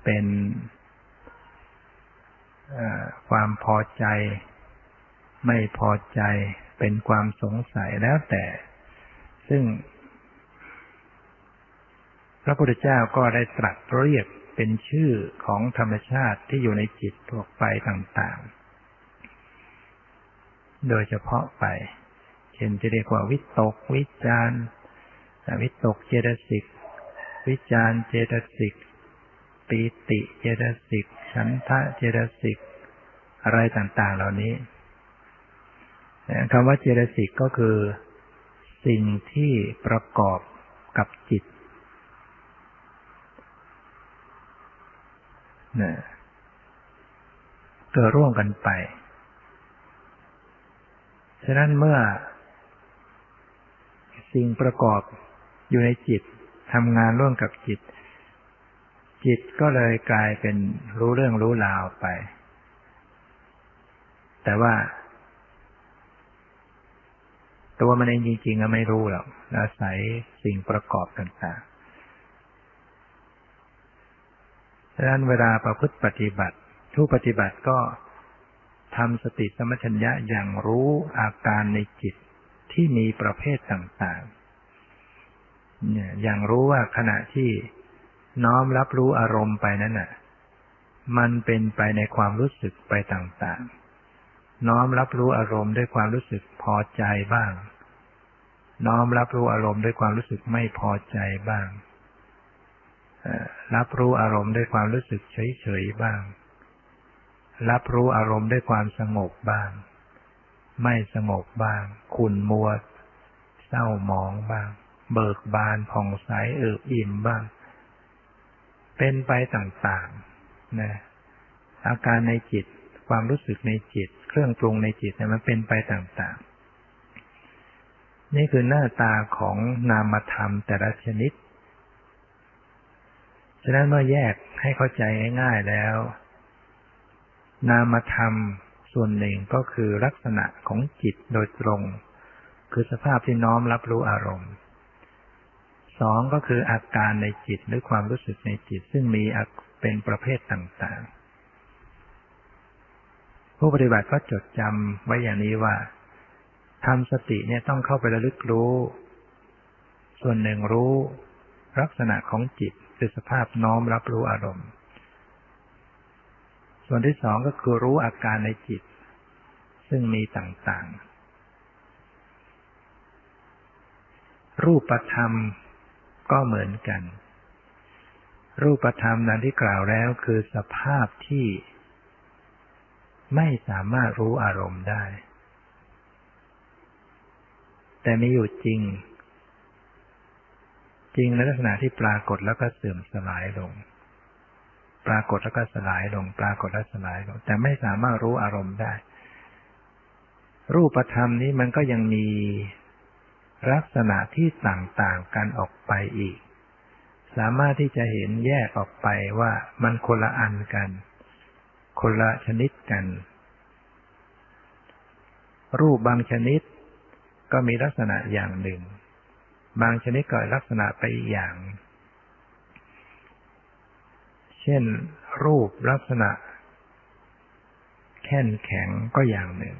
เป็น ความพอใจ ไม่พอใจเป็นความสงสัยแล้วแต่ ซึ่ง พระพุทธเจ้าก็ได้ตรัสเรียกเป็นชื่อของธรรมชาติที่อยู่ในจิตทั่วไปต่างๆ โดยเฉพาะไป เช่นจะเรียกว่าวิตก วิจารวิตกเจตสิก วิจารเจตสิก ปีติเจตสิก ฉันทะเจตสิก อะไรต่าง ๆ เหล่านี้คำว่าเจตสิกก็คือ สิ่งที่ประกอบกับจิตนะเกิดร่วมกันไป ฉะนั้นเมื่อ สิ่งประกอบอยู่ในจิตทำงานร่วมกับจิต จิตก็เลยกลายเป็นรู้เรื่องรู้ราวไป แต่ว่า ตัวมันเองจริงๆก็ไม่รู้หรอกอาศัยสิ่งประกอบต่างๆดังนั้นเวลาประพฤติปฏิบัติผู้ปฏิบัติก็ทำสติสมัชัญญะอย่างรู้อาการในจิตที่มีประเภทต่างๆ อย่างรู้ว่าขณะที่ น้อมรับรู้อารมณ์ไปนั้นน่ะ มันเป็นไปในความรู้สึกไปต่างๆ น้อมรับรู้อารมณ์ด้วยความรู้สึกพอใจบ้าง น้อมรับรู้อารมณ์ด้วยความรู้สึกไม่พอใจบ้างรับรู้อารมณ์ด้วยความรู้สึกเฉยๆบ้าง รับรู้อารมณ์ด้วยความสงบบ้าง ไม่สงบบ้าง ขุ่นมัว เศร้าหมองบ้าง เบิกบานผ่องใสเอิบอิ่มบ้าง เป็นไปต่างๆนะอาการในจิต ความรู้สึกในจิต เครื่องปรุงในจิตเนี่ยมันเป็นไปต่างๆ นี่คือหน้าตาของนามธรรมแต่ละชนิด ฉะนั้นเมื่อแยกให้เข้าใจง่ายๆแล้ว นามธรรมส่วนหนึ่งก็คือลักษณะของจิตโดยตรง คือสภาพที่น้อมรับรู้อารมณ์ สองก็คืออาการในจิตหรือความรู้สึกในจิต ซึ่งมีเป็นประเภทต่างๆ ผู้ปฏิบัติก็จดจำไว้อย่างนี้ว่าทำสติเนี่ยต้องเข้าไประลึกรู้ ส่วนหนึ่งรู้ ลักษณะของจิตคือสภาพน้อมรับรู้อารมณ์ ส่วนที่สองก็คือรู้อาการในจิต ซึ่งมีต่างๆ รูปธรรม ก็เหมือนกัน รูปธรรมนั้นที่กล่าวแล้วคือสภาพที่ไม่สามารถรู้อารมณ์ได้ แต่มีอยู่จริง จริงในลักษณะที่ปรากฏแล้วก็เสื่อมสลายลง ปรากฏแล้วก็สลายลง ปรากฏแล้วสลายลง แต่ไม่สามารถรู้อารมณ์ได้ รูปธรรมนี้มันก็ยังมี ลักษณะที่ต่างๆกันออกไปอีก สามารถที่จะเห็นแยกออกไปว่ามันคนละอันกัน คนละชนิดกัน รูปบางชนิดก็มีลักษณะอย่างหนึ่ง บางชนิดก็ลักษณะไปอีกอย่าง เช่น รูปลักษณะ แข็งแข็งก็อย่างหนึ่ง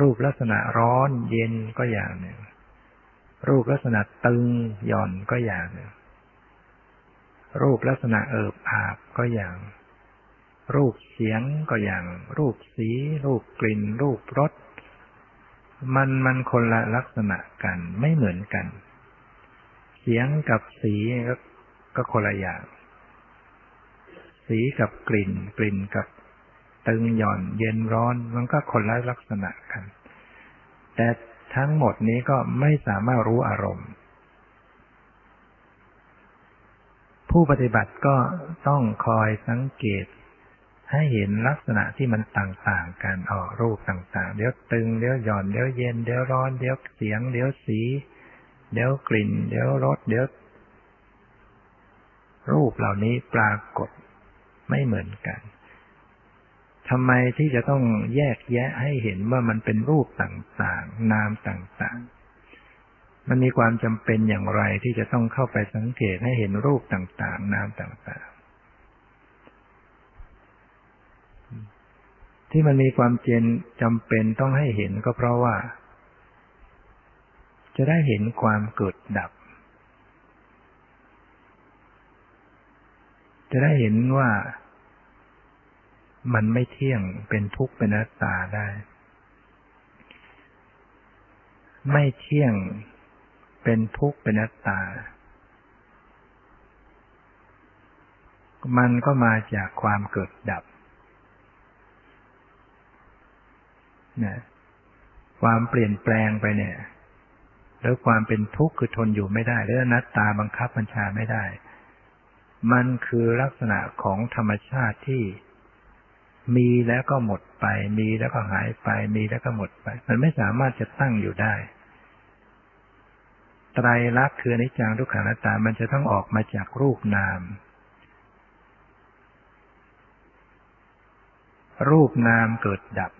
รูปลักษณะร้อนเย็นก็อย่างหนึ่ง รูปลักษณะตึงหย่อนก็อย่าง รูปลักษณะเอิบอาบก็อย่าง รูปเสียงก็อย่าง รูปสี รูปกลิ่น รูปรสมันมันคนละลักษณะกันไม่เหมือนกัน เสียงกับสีก็ก็คนละอย่าง สีกับกลิ่น กลิ่นกับตึงหย่อน เย็นร้อนมันก็คนละลักษณะกัน แต่ ทั้งหมดนี้ก็ไม่สามารถรู้อารมณ์ ผู้ปฏิบัติก็ต้องคอยสังเกต ให้เห็นลักษณะที่มันต่างๆกันออกรูปต่างๆ เดี๋ยวตึง เดี๋ยวหย่อน เดี๋ยวเย็น เดี๋ยวร้อน เดี๋ยวเสียง เดี๋ยวสี เดี๋ยวกลิ่น เดี๋ยวรส เดี๋ยว รูปเหล่านี้ปรากฏไม่เหมือนกัน ทำไมที่จะต้องแยกแยะให้เห็นว่ามันเป็นรูปต่างๆ นามต่างๆ มันมีความจำเป็นอย่างไรที่จะต้องเข้าไปสังเกตให้เห็นรูปต่างๆ นามต่างๆ ที่มันมีความเจนจำเป็นต้องให้เห็นก็เพราะว่า จะได้เห็นความเกิดดับ จะได้เห็นว่า มันไม่เที่ยงเป็นทุกข์เป็นอนัตตาได้ ไม่เที่ยงเป็นทุกข์เป็นอนัตตา มันก็มาจากความเกิดดับนะความเปลี่ยนแปลงไปเนี่ยแล้วความเป็นทุกข์คือทนอยู่ไม่ได้ แล้วนัตตาบังคับบัญชาไม่ได้ มันคือลักษณะของธรรมชาติที่ มีแล้วก็หมดไป มีแล้วก็หายไป มีแล้วก็หมดไป มันไม่สามารถจะตั้งอยู่ได้ ไตรลักษณ์คืออนิจจังทุกขังนัตตา มันจะต้องออกมาจากรูปนาม รูปนามเกิดดับ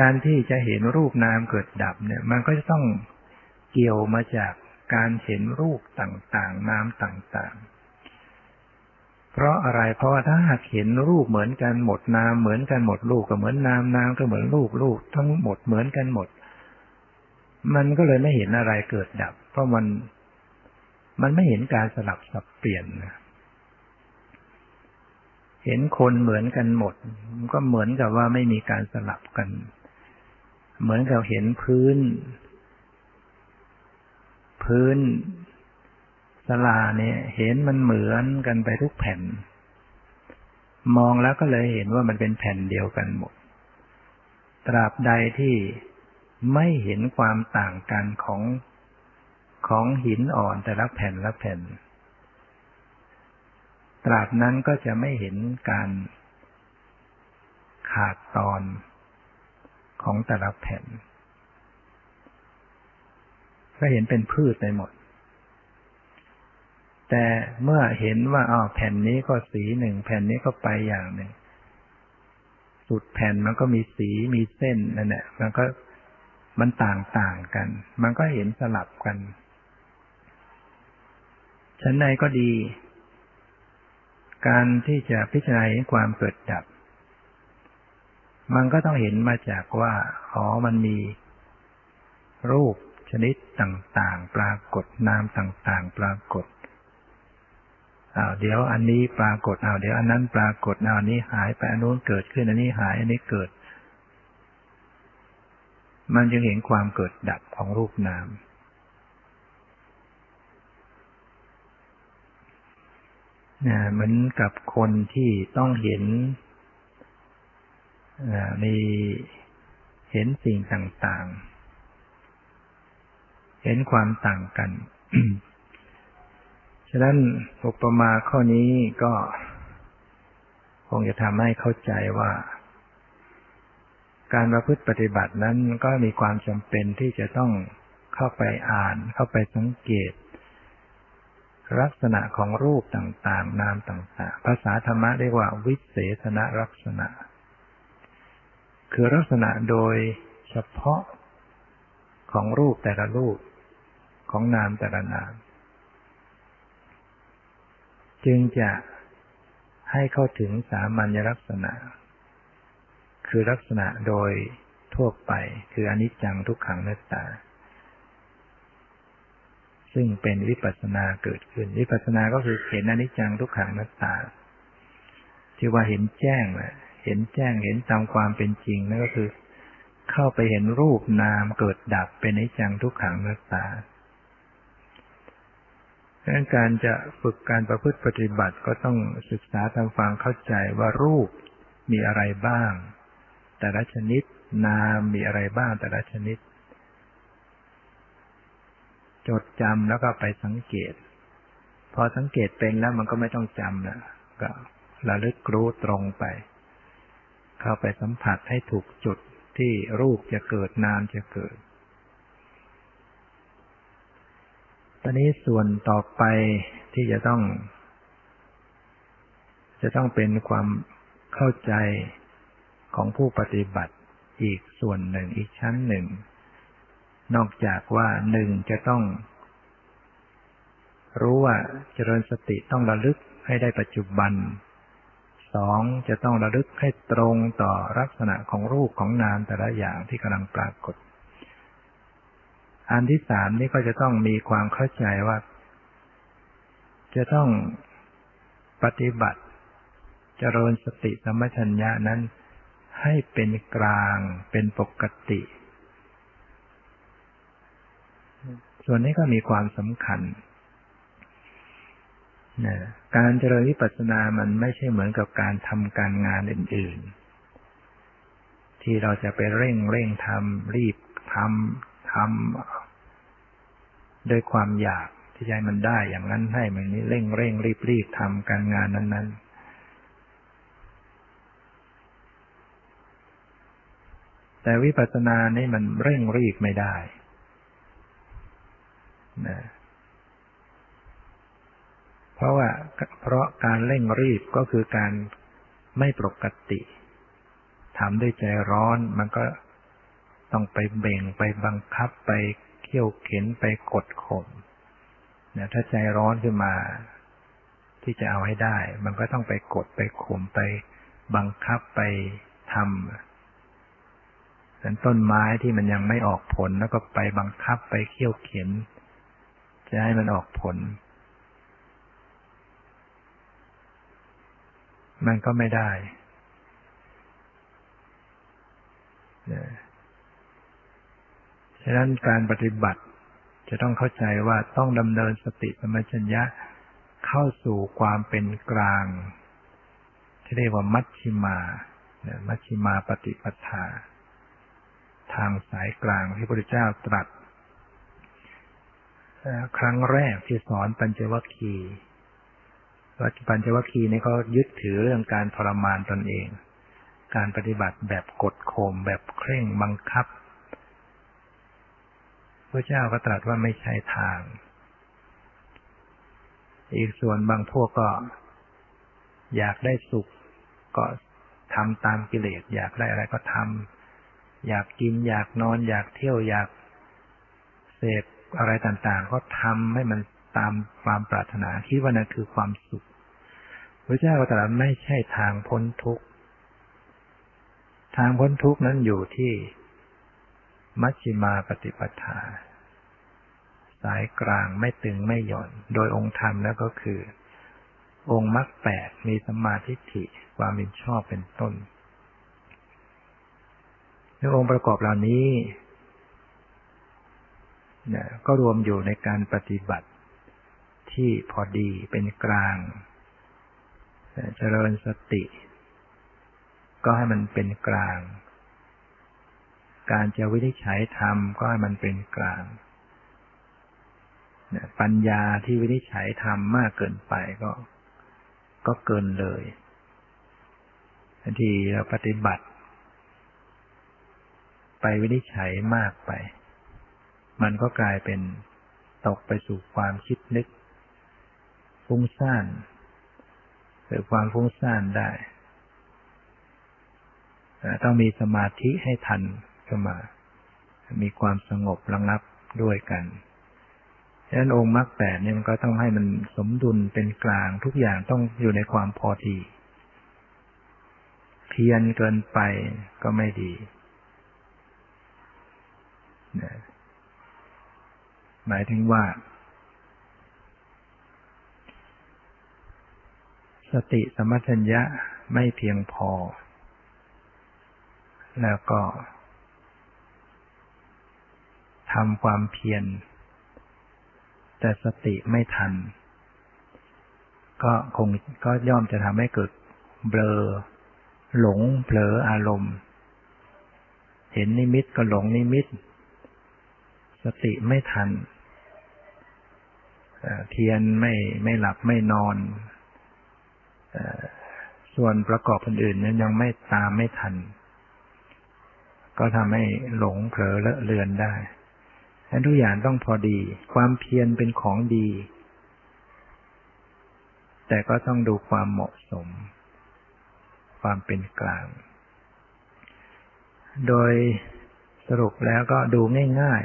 การที่จะเห็นรูปนามเกิดดับเนี่ย มันก็จะต้องเกี่ยวมาจากการเห็นรูปต่างๆ นามต่างๆ เพราะอะไรเพราะว่าถ้าหากเห็นรูปเหมือนกันหมดนามเหมือนกันหมดรูปก็เหมือนนามนามก็เหมือนรูปรูปทั้งหมดเหมือนกันหมด มันก็เลยไม่เห็นอะไรเกิดดับ เพราะมันมันไม่เห็นการสลับสับเปลี่ยนนะเห็นคนเหมือนกันหมด ก็เหมือนกับว่าไม่มีการสลับกัน เหมือนกับเห็นพื้น พื้น สลาเนี่ย เห็นมันเหมือนกันไปทุกแผ่น มองแล้วก็เลยเห็นว่ามันเป็นแผ่นเดียวกันหมด ตราบใดที่ไม่เห็นความต่างกันของของหินอ่อนแต่ละแผ่นละแผ่น ตราบนั้นก็จะไม่เห็นการขาดตอนของแต่ละแผ่น ก็เห็นเป็นพืชไปหมด แต่เมื่อเห็นว่าอ๋อแผ่นนี้ก็สีหนึ่งแผ่นนี้ก็ไปอย่างหนึ่ง สุดแผ่นมันก็มีสีมีเส้นนั่นแหละมันก็มันต่างต่างกัน มันก็เห็นสลับกัน ชั้นในก็ดี การที่จะพิจารณาเห็นความเกิดดับ มันก็ต้องเห็นมาจากว่าอ๋อมันมีรูปชนิดต่างๆ ปรากฏนามต่างๆ ปรากฏ อ้าวเดี๋ยวอันนี้ปรากฏอ้าวเดี๋ยวอันนั้นปรากฏอ้าวนี้หายไปอันนู้นเกิดขึ้นอันนี้หายอันนี้เกิด มันจึงเห็นความเกิดดับของรูปนามนะเหมือนกับคนที่ต้องเห็นมีเห็นสิ่งต่างๆ เห็นความต่างกัน ฉะนั้นอุปมาข้อนี้ก็คงจะทำให้เข้าใจว่า การประพฤติปฏิบัตินั้นก็มีความจำเป็นที่จะต้องเข้าไปอ่าน เข้าไปสังเกต ลักษณะของรูปต่างๆ นามต่างๆ ภาษาธรรมะเรียกว่า วิเศษณลักษณะ คือลักษณะโดยเฉพาะของรูปแต่ละรูปของนามแต่ละนาม จึงจะให้เข้าถึงสามัญลักษณะ คือลักษณะโดยทั่วไปคืออนิจจังทุกขังนัตตา ซึ่งเป็นวิปัสสนาเกิดขึ้น วิปัสสนาก็คือเห็นอนิจจังทุกขังนัตตาที่ว่าเห็นแจ้งแหละเห็นแจ้งเห็นตามความเป็นจริงนั่นก็คือ เข้าไปเห็นรูปนามเกิดดับเป็นอนิจจังทุกขังนัตตา ดังนั้นการจะฝึกการประพฤติปฏิบัติก็ต้องศึกษาทำความเข้าใจว่ารูปมีอะไรบ้าง แต่ละชนิดนามมีอะไรบ้างแต่ละชนิด จดจำแล้วก็ไปสังเกต พอสังเกตเป็นแล้วมันก็ไม่ต้องจำนะก็ระลึกรู้ตรงไป เข้าไปสัมผัสให้ถูกจุดที่รูปจะเกิดนามจะเกิด ตอนนี้ส่วนต่อไปที่จะต้อง จะต้องเป็นความเข้าใจของผู้ปฏิบัติอีกส่วนหนึ่งอีกชั้นหนึ่ง นอกจากว่าหนึ่งจะต้อง รู้ว่าเจริญสติต้องระลึกให้ได้ปัจจุบันสองจะต้องระลึกให้ตรงต่อลักษณะของรูปของนามแต่ละอย่างที่กำลังปรากฏ อันที่สามนี่ก็จะต้องมีความเข้าใจว่า จะต้องปฏิบัติจเจริญสติสมัชัญญานั้นให้เป็นกลางเป็นปกติ ส่วนนี้ก็มีความสำคัญนะการเจริญวิปัสสนามันไม่ใช่เหมือนกับการทำการงานอื่น ๆ ที่เราจะไปเร่งเร่งทำรีบทำ ทำด้วยความอยากที่ใจมันได้อย่างนั้นให้มันนี้เร่งเร่งรีบรีบทำการงานนั้น ๆแต่วิปัสสนานี่มันเร่งรีบไม่ได้นะเพราะว่าเพราะการเร่งรีบก็คือการไม่ปกติทำด้วยใจร้อนมันก็ ต้องไปเบ่งไปบังคับไปเขี่ยวเข็นไปกดข่มเนี่ยถ้าใจร้อนขึ้นมา ที่จะเอาให้ได้ มันก็ต้องไปกดไปข่มไปบังคับไปทำเป็นต้นไม้ที่มันยังไม่ออกผลแล้วก็ไปบังคับไปเขี่ยวเข็นจะให้มันออกผล มันก็ไม่ได้เนี่ย ฉะนั้นการปฏิบัติจะต้องเข้าใจว่าต้องดำเนินสติสมัชัญญะเข้าสู่ความเป็นกลาง ที่เรียกว่ามัชชิมามัชชิมาปฏิปทา ทางสายกลางที่พระพุทธเจ้าตรัส ครั้งแรกที่สอนปัญจวัคคีย์ปัญจวัคคีย์นี่เขายึดถือเรื่องการทรมานตนเอง การปฏิบัติแบบกดข่มแบบเคร่งบังคับ พระเจ้าก็ตรัสว่าไม่ใช่ทาง อีกส่วนบางพวกก็ อยากได้สุข ก็ทำตามกิเลส อยากได้อะไรก็ทำอยากกิน อยากนอน อยากเที่ยวอยากเสพอะไรต่างๆ ก็ทำให้มันตามความปรารถนาคิดว่านั่นคือความสุขพระเจ้าก็ตรัสไม่ใช่ทางพ้นทุกข์ทางพ้นทุกข์นั้นอยู่ที่ มัชฌิมาปฏิปทา สายกลางไม่ตึงไม่หย่อน โดยองค์ธรรมแล้วก็คือ องค์มรรคแปดมีสมาธิิความเป็นชอบเป็นต้นในองค์ประกอบเหล่านี้นก็รวมอยู่ในการปฏิบัติที่พอดีเป็นกลางเจริญสติ ก็ให้มันเป็นกลาง การจะวินิจฉัยธรรมก็ให้มันเป็นกลางปัญญาที่วินิจฉัยธรรมมากเกินไปก็ ก็เกินเลยบางทีเราปฏิบัติ ไปวินิจฉัยมากไป มันก็กลายเป็นตกไปสู่ความคิดนึก ฟุ้งซ่านเกิดความฟุ้งซ่านได้ ต้องมีสมาธิให้ทัน ขึ้นมา มีความสงบระงับด้วยกันฉะนั้นองค์มรรคแปดเนี่ยมันก็ต้องให้มันสมดุลเป็นกลางทุกอย่างต้องอยู่ในความพอดี เพียนเกินไปก็ไม่ดีหมายถึงว่า สติสมัชัญญะไม่เพียงพอ แล้วก็ ทำความเพียร แต่สติไม่ทัน ก็คงก็ย่อมจะทำให้เกิดเบลอ หลงเผลออารมณ์ เห็นนิมิตก็หลงนิมิต สติไม่ทันเทียนไม่ไม่หลับไม่นอน ส่วนประกอบอื่นๆนั้นยังไม่ตามไม่ทัน ก็ทำให้หลงเผลอเลอะเลือนได้ ทุกอย่างต้องพอดี ความเพียรเป็นของดี แต่ก็ต้องดูความเหมาะสม ความเป็นกลาง โดยสรุปแล้วก็ดูง่าย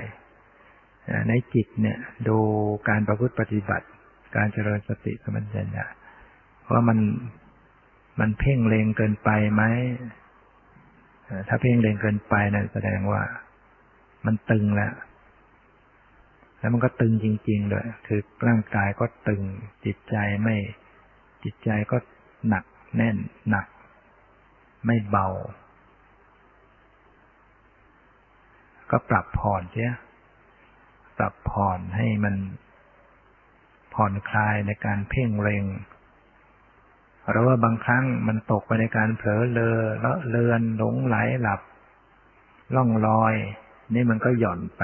ๆ ในจิตเนี่ย ดูการประพฤติปฏิบัติ การเจริญสติสมัญญะว่ามันมันเพ่งเลงเกินไปไหม ถ้าเพ่งเลงเกินไปนั่นแสดงว่ามันตึงแล้ว แล้วมันก็ตึงจริงๆเลยคือร่างกายก็ตึง จิตใจไม่จิตใจก็หนักแน่นหนัก ไม่เบา ก็ปรับผ่อนเสียปรับผ่อนให้มันผ่อนคลายในการเพ่งเร็งหรือว่าบางครั้งมันตกไปในการเผลอเลอเลอะเลือนหลงไหลหลับล่องลอย นี่มันก็หย่อนไป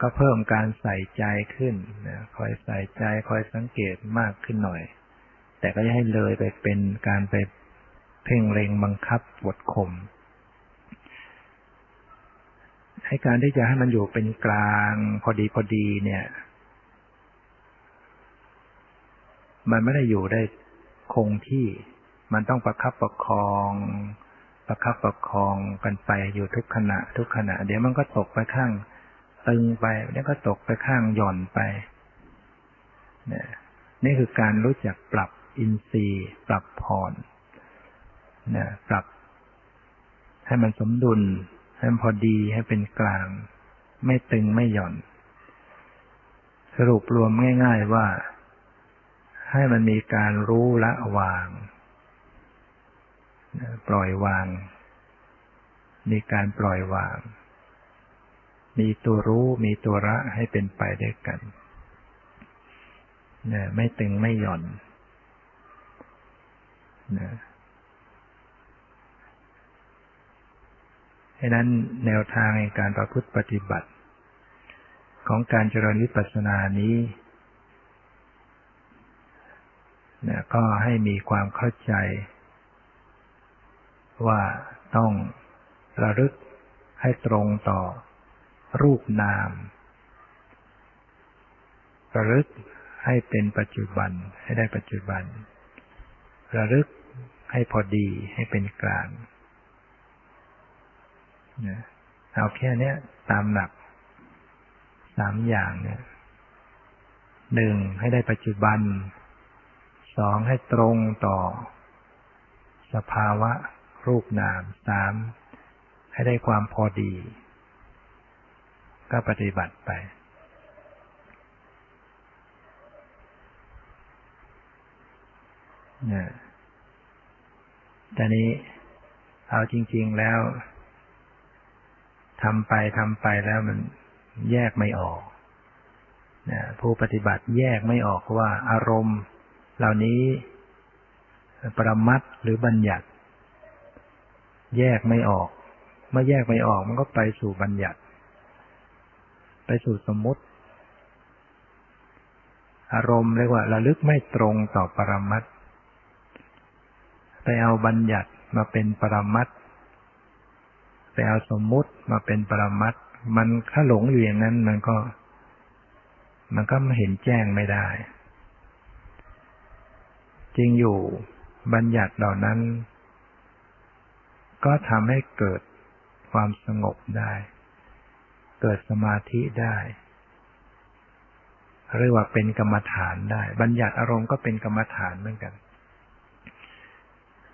ก็เพิ่มการใส่ใจขึ้นนะคอยใส่ใจคอยสังเกตมากขึ้นหน่อย แต่ก็อย่าให้เลยไปเป็นการไปเพ่งเล็งบังคับบทข่มให้การที่จะให้มันอยู่เป็นกลางพอดีพอดีเนี่ย มันไม่ได้อยู่ได้คงที่มันต้องประคับประคอง ประคับประคองกันไปอยู่ทุกขณะ ทุกขณะ เดี๋ยวมันก็ตกไปข้าง ตึงไปแล้วก็ตกไปข้างหย่อนไปนี่คือการรู้จักปรับอินทรีย์ ปรับผ่อนนะปรับ ให้มันสมดุล ให้มันพอดีให้เป็นกลาง ไม่ตึงไม่หย่อน สรุปรวมง่าย ๆว่า ให้มันมีการรู้ละวางปล่อยวาง มีการปล่อยวาง มีตัวรู้มีตัวระให้เป็นไปด้วยกันนะไม่ตึงไม่หย่อนนะให้นั้นแนวทางในการประพฤติปฏิบัติ ของการเจริญวิปัสสนานี้นะก็ให้มีความเข้าใจ ว่าต้องระลึกให้ตรงต่อ รูปนามระลึกให้เป็นปัจจุบันให้ได้ปัจจุบัน ระลึกให้พอดีให้เป็นกลางเอาแค่นี้ตามหลักสามอย่างเนี่ยหนึ่งให้ได้ปัจจุบันสองให้ตรงต่อ สภาวะรูปนามสามให้ได้ความพอดี ก็ปฏิบัติไป เนี่ยแต่นี้เอาจริง ๆแล้วทำไปทำไปแล้วมันแยกไม่ออกนะผู้ปฏิบัติแยกไม่ออกว่าอารมณ์ เหล่านี้ ปรมัตหรือบัญญัติ แยกไม่ออก เมื่อแยกไม่ออกมันก็ไปสู่บัญญัติ ไปสู่สมมติ อารมณ์เรียกว่าระลึกไม่ตรงต่อปรมัตไปเอาบัญญัติมาเป็นปรมัตไปเอาสมมุติมาเป็นปรมัตมันถ้าหลงอยู่อย่างนั้นมันก็ มันก็ไม่เห็นแจ้งไม่ได้ จริงอยู่บัญญัติเหล่านั้น ก็ทำให้เกิดความสงบได้ เกิดสมาธิได้เรียกว่าเป็นกรรมฐานได้ บัญญัติอารมณ์ก็เป็นกรรมฐานเหมือนกัน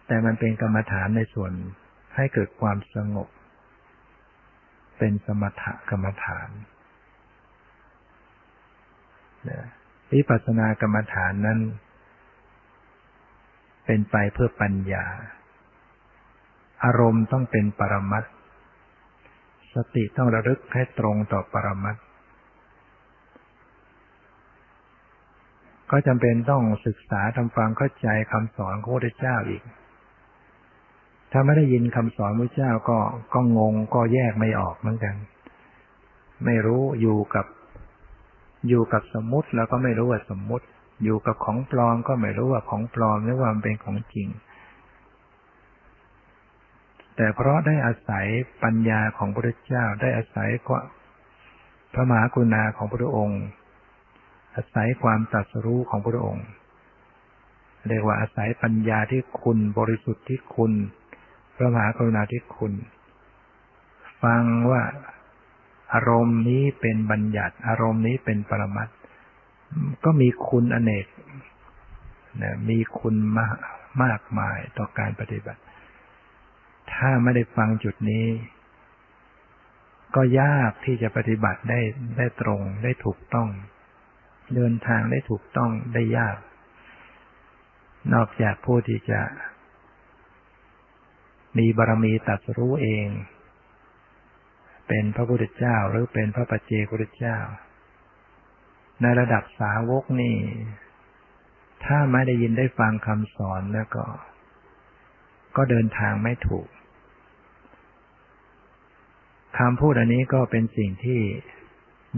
แต่มันเป็นกรรมฐานในส่วนให้เกิดความสงบ เป็นสมถกรรมฐานวิปัสสนากรรมฐานนั้น เป็นไปเพื่อปัญญา อารมณ์ต้องเป็นปรมัต สติต้องระลึกให้ตรงต่อปรมัตก็จำเป็นต้องศึกษาทำความเข้าใจคำสอนของพระพุทธเจ้าอีก ถ้าไม่ได้ยินคำสอนพระเจ้าก็ก็งงก็แยกไม่ออกเหมือนกัน ไม่รู้อยู่กับ อยู่กับสมมติแล้วก็ไม่รู้ว่าสมมติ อยู่กับของปลอมก็ไม่รู้ว่าของปลอมหรือว่าเป็นของจริง แต่เพราะได้อาศัยปัญญาของพระเจ้าได้อาศัยพระมหากรุณาของพระองค์ อาศัยความตรัสรู้ของพระองค์เรียกว่าอาศัยปัญญาที่คุณบริสุทธิ์ที่คุณ พระมหากรุณาที่คุณ ฟังว่าอารมณ์นี้เป็นบัญญัติ อารมณ์นี้เป็นปรมัตก็มีคุณอเนกนะมีคุณมากมากมายต่อการปฏิบัติ ถ้าไม่ได้ฟังจุดนี้ ก็ยากที่จะปฏิบัติได้ได้ตรงได้ถูกต้อง เดินทางได้ถูกต้องได้ยาก นอกจากผู้ที่จะ มีบารมีตัดรู้เอง เป็นพระพุทธเจ้าหรือเป็นพระปัจเจกพุทธเจ้า ในระดับสาวกนี่ ถ้าไม่ได้ยินได้ฟังคำสอนแล้วก็ ก็เดินทางไม่ถูกคำพูดอันนี้ก็เป็นสิ่งที่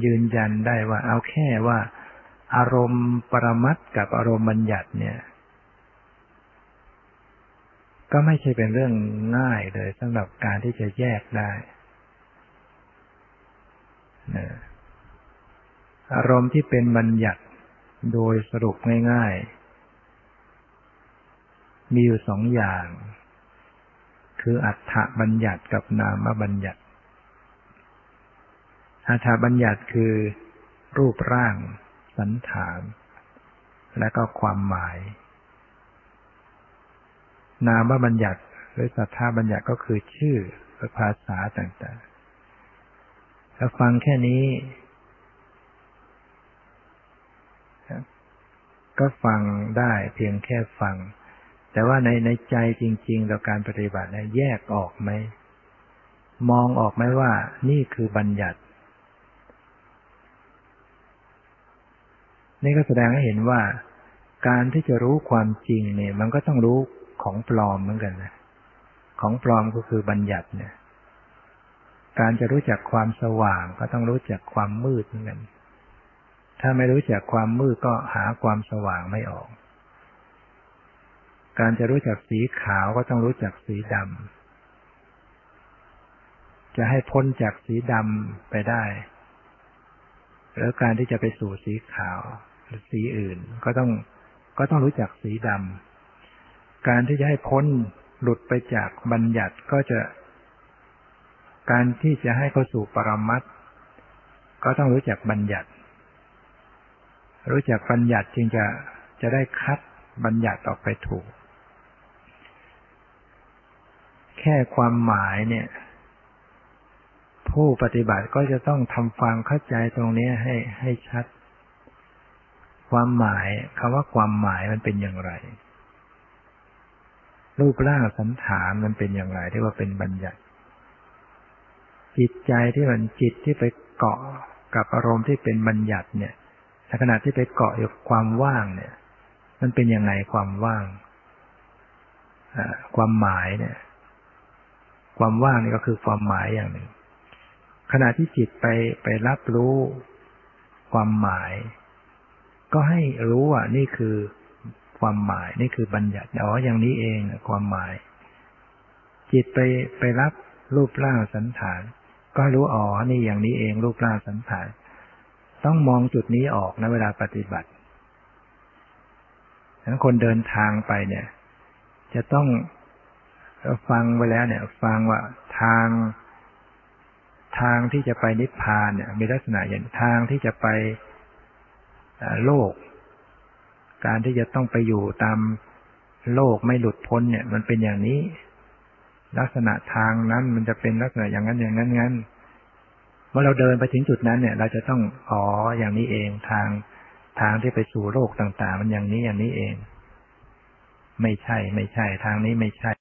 ยืนยันได้ว่า เอาแค่ว่า อารมณ์ปรมัตกับอารมณ์บัญญัติเนี่ย ก็ไม่ใช่เป็นเรื่องง่ายเลยสำหรับการที่จะแยกได้อารมณ์ที่เป็นบัญญัติโดยสรุปง่าย ๆ มีอยู่สองอย่าง คืออัฏฐบัญญัติกับนามบัญญัติ อัฏฐบัญญัติคือ รูปร่าง สันฐาน และก็ความหมาย นามบัญญัติหรือสัทธาบัญญัติก็คือชื่อภาษาต่างๆถ้าฟังแค่นี้ ก็ฟังได้เพียงแค่ฟัง แต่ว่าในในใจจริงๆต่อการปฏิบัติเนี่ยแยกออกไหม มองออกไหมว่า นี่คือบัญญัติ นี่ก็แสดงให้เห็นว่า การที่จะรู้ความจริงเนี่ย มันก็ต้องรู้ของปลอมเหมือนกันนะ ของปลอมก็คือบัญญัติเนี่ย การจะรู้จักความสว่างก็ต้องรู้จักความมืดเหมือนกัน ถ้าไม่รู้จักความมืดก็หาความสว่างไม่ออก การจะรู้จักสีขาวก็ต้องรู้จักสีดำ จะให้พ้นจากสีดำไปได้ แล้วการที่จะไปสู่สีขาวหรือสีอื่น ก็ต้องก็ต้องรู้จักสีดำ การที่จะให้พ้นหลุดไปจากบัญญัติก็จะ การที่จะให้เข้าสู่ปรมัตก็ต้องรู้จักบัญญัติ รู้จักบัญญัติจึงจะจะได้คัดบัญญัติออกไปถูก แค่ความหมายเนี่ย ผู้ปฏิบัติก็จะต้องทำความเข้าใจตรงนี้ให้ให้ชัด ความหมายคำว่าความหมายมันเป็นอย่างไร รูปร่างสันฐานมันเป็นอย่างไรที่ว่าเป็นบัญญัติ จิตใจที่มันจิตที่ไปเกาะกับอารมณ์ที่เป็นบัญญัติเนี่ยขณะที่ไปเกาะอยู่ความว่างเนี่ย มันเป็นยังไงความว่างความหมายเนี่ย ความว่างนี่ก็คือความหมายอย่างหนึ่ง ขณะที่จิตไปไปรับรู้ความหมาย ก็ให้รู้ว่านี่คือความหมายนี่คือบัญญัติอ๋ออย่างนี้เองความหมาย จิตไปไปรับรูปร่างสันฐาน ก็รู้อ๋อนี่อย่างนี้เอง รูปร่างสันฐาน ต้องมองจุดนี้ออกนะเวลาปฏิบัติทั้งคนเดินทางไปเนี่ย จะต้อง ฟังไว้แล้วเนี่ย ฟังว่าทางทางที่จะไปนิพพานเนี่ย มีลักษณะอย่างทางที่จะไปโลก การที่จะต้องไปอยู่ตามโลกไม่หลุดพ้นเนี่ย มันเป็นอย่างนี้ ลักษณะทางนั้นมันจะเป็นลักษณะอย่างนั้นอย่างนั้นงั้นเมื่อเราเดินไปถึงจุดนั้นเนี่ย เราจะต้องอ๋ออย่างนี้เองทางทางที่ไปสู่โลกต่าง ๆ มันอย่างนี้อย่างนี้เอง ไม่ใช่ไม่ใช่ทางนี้ไม่ใช่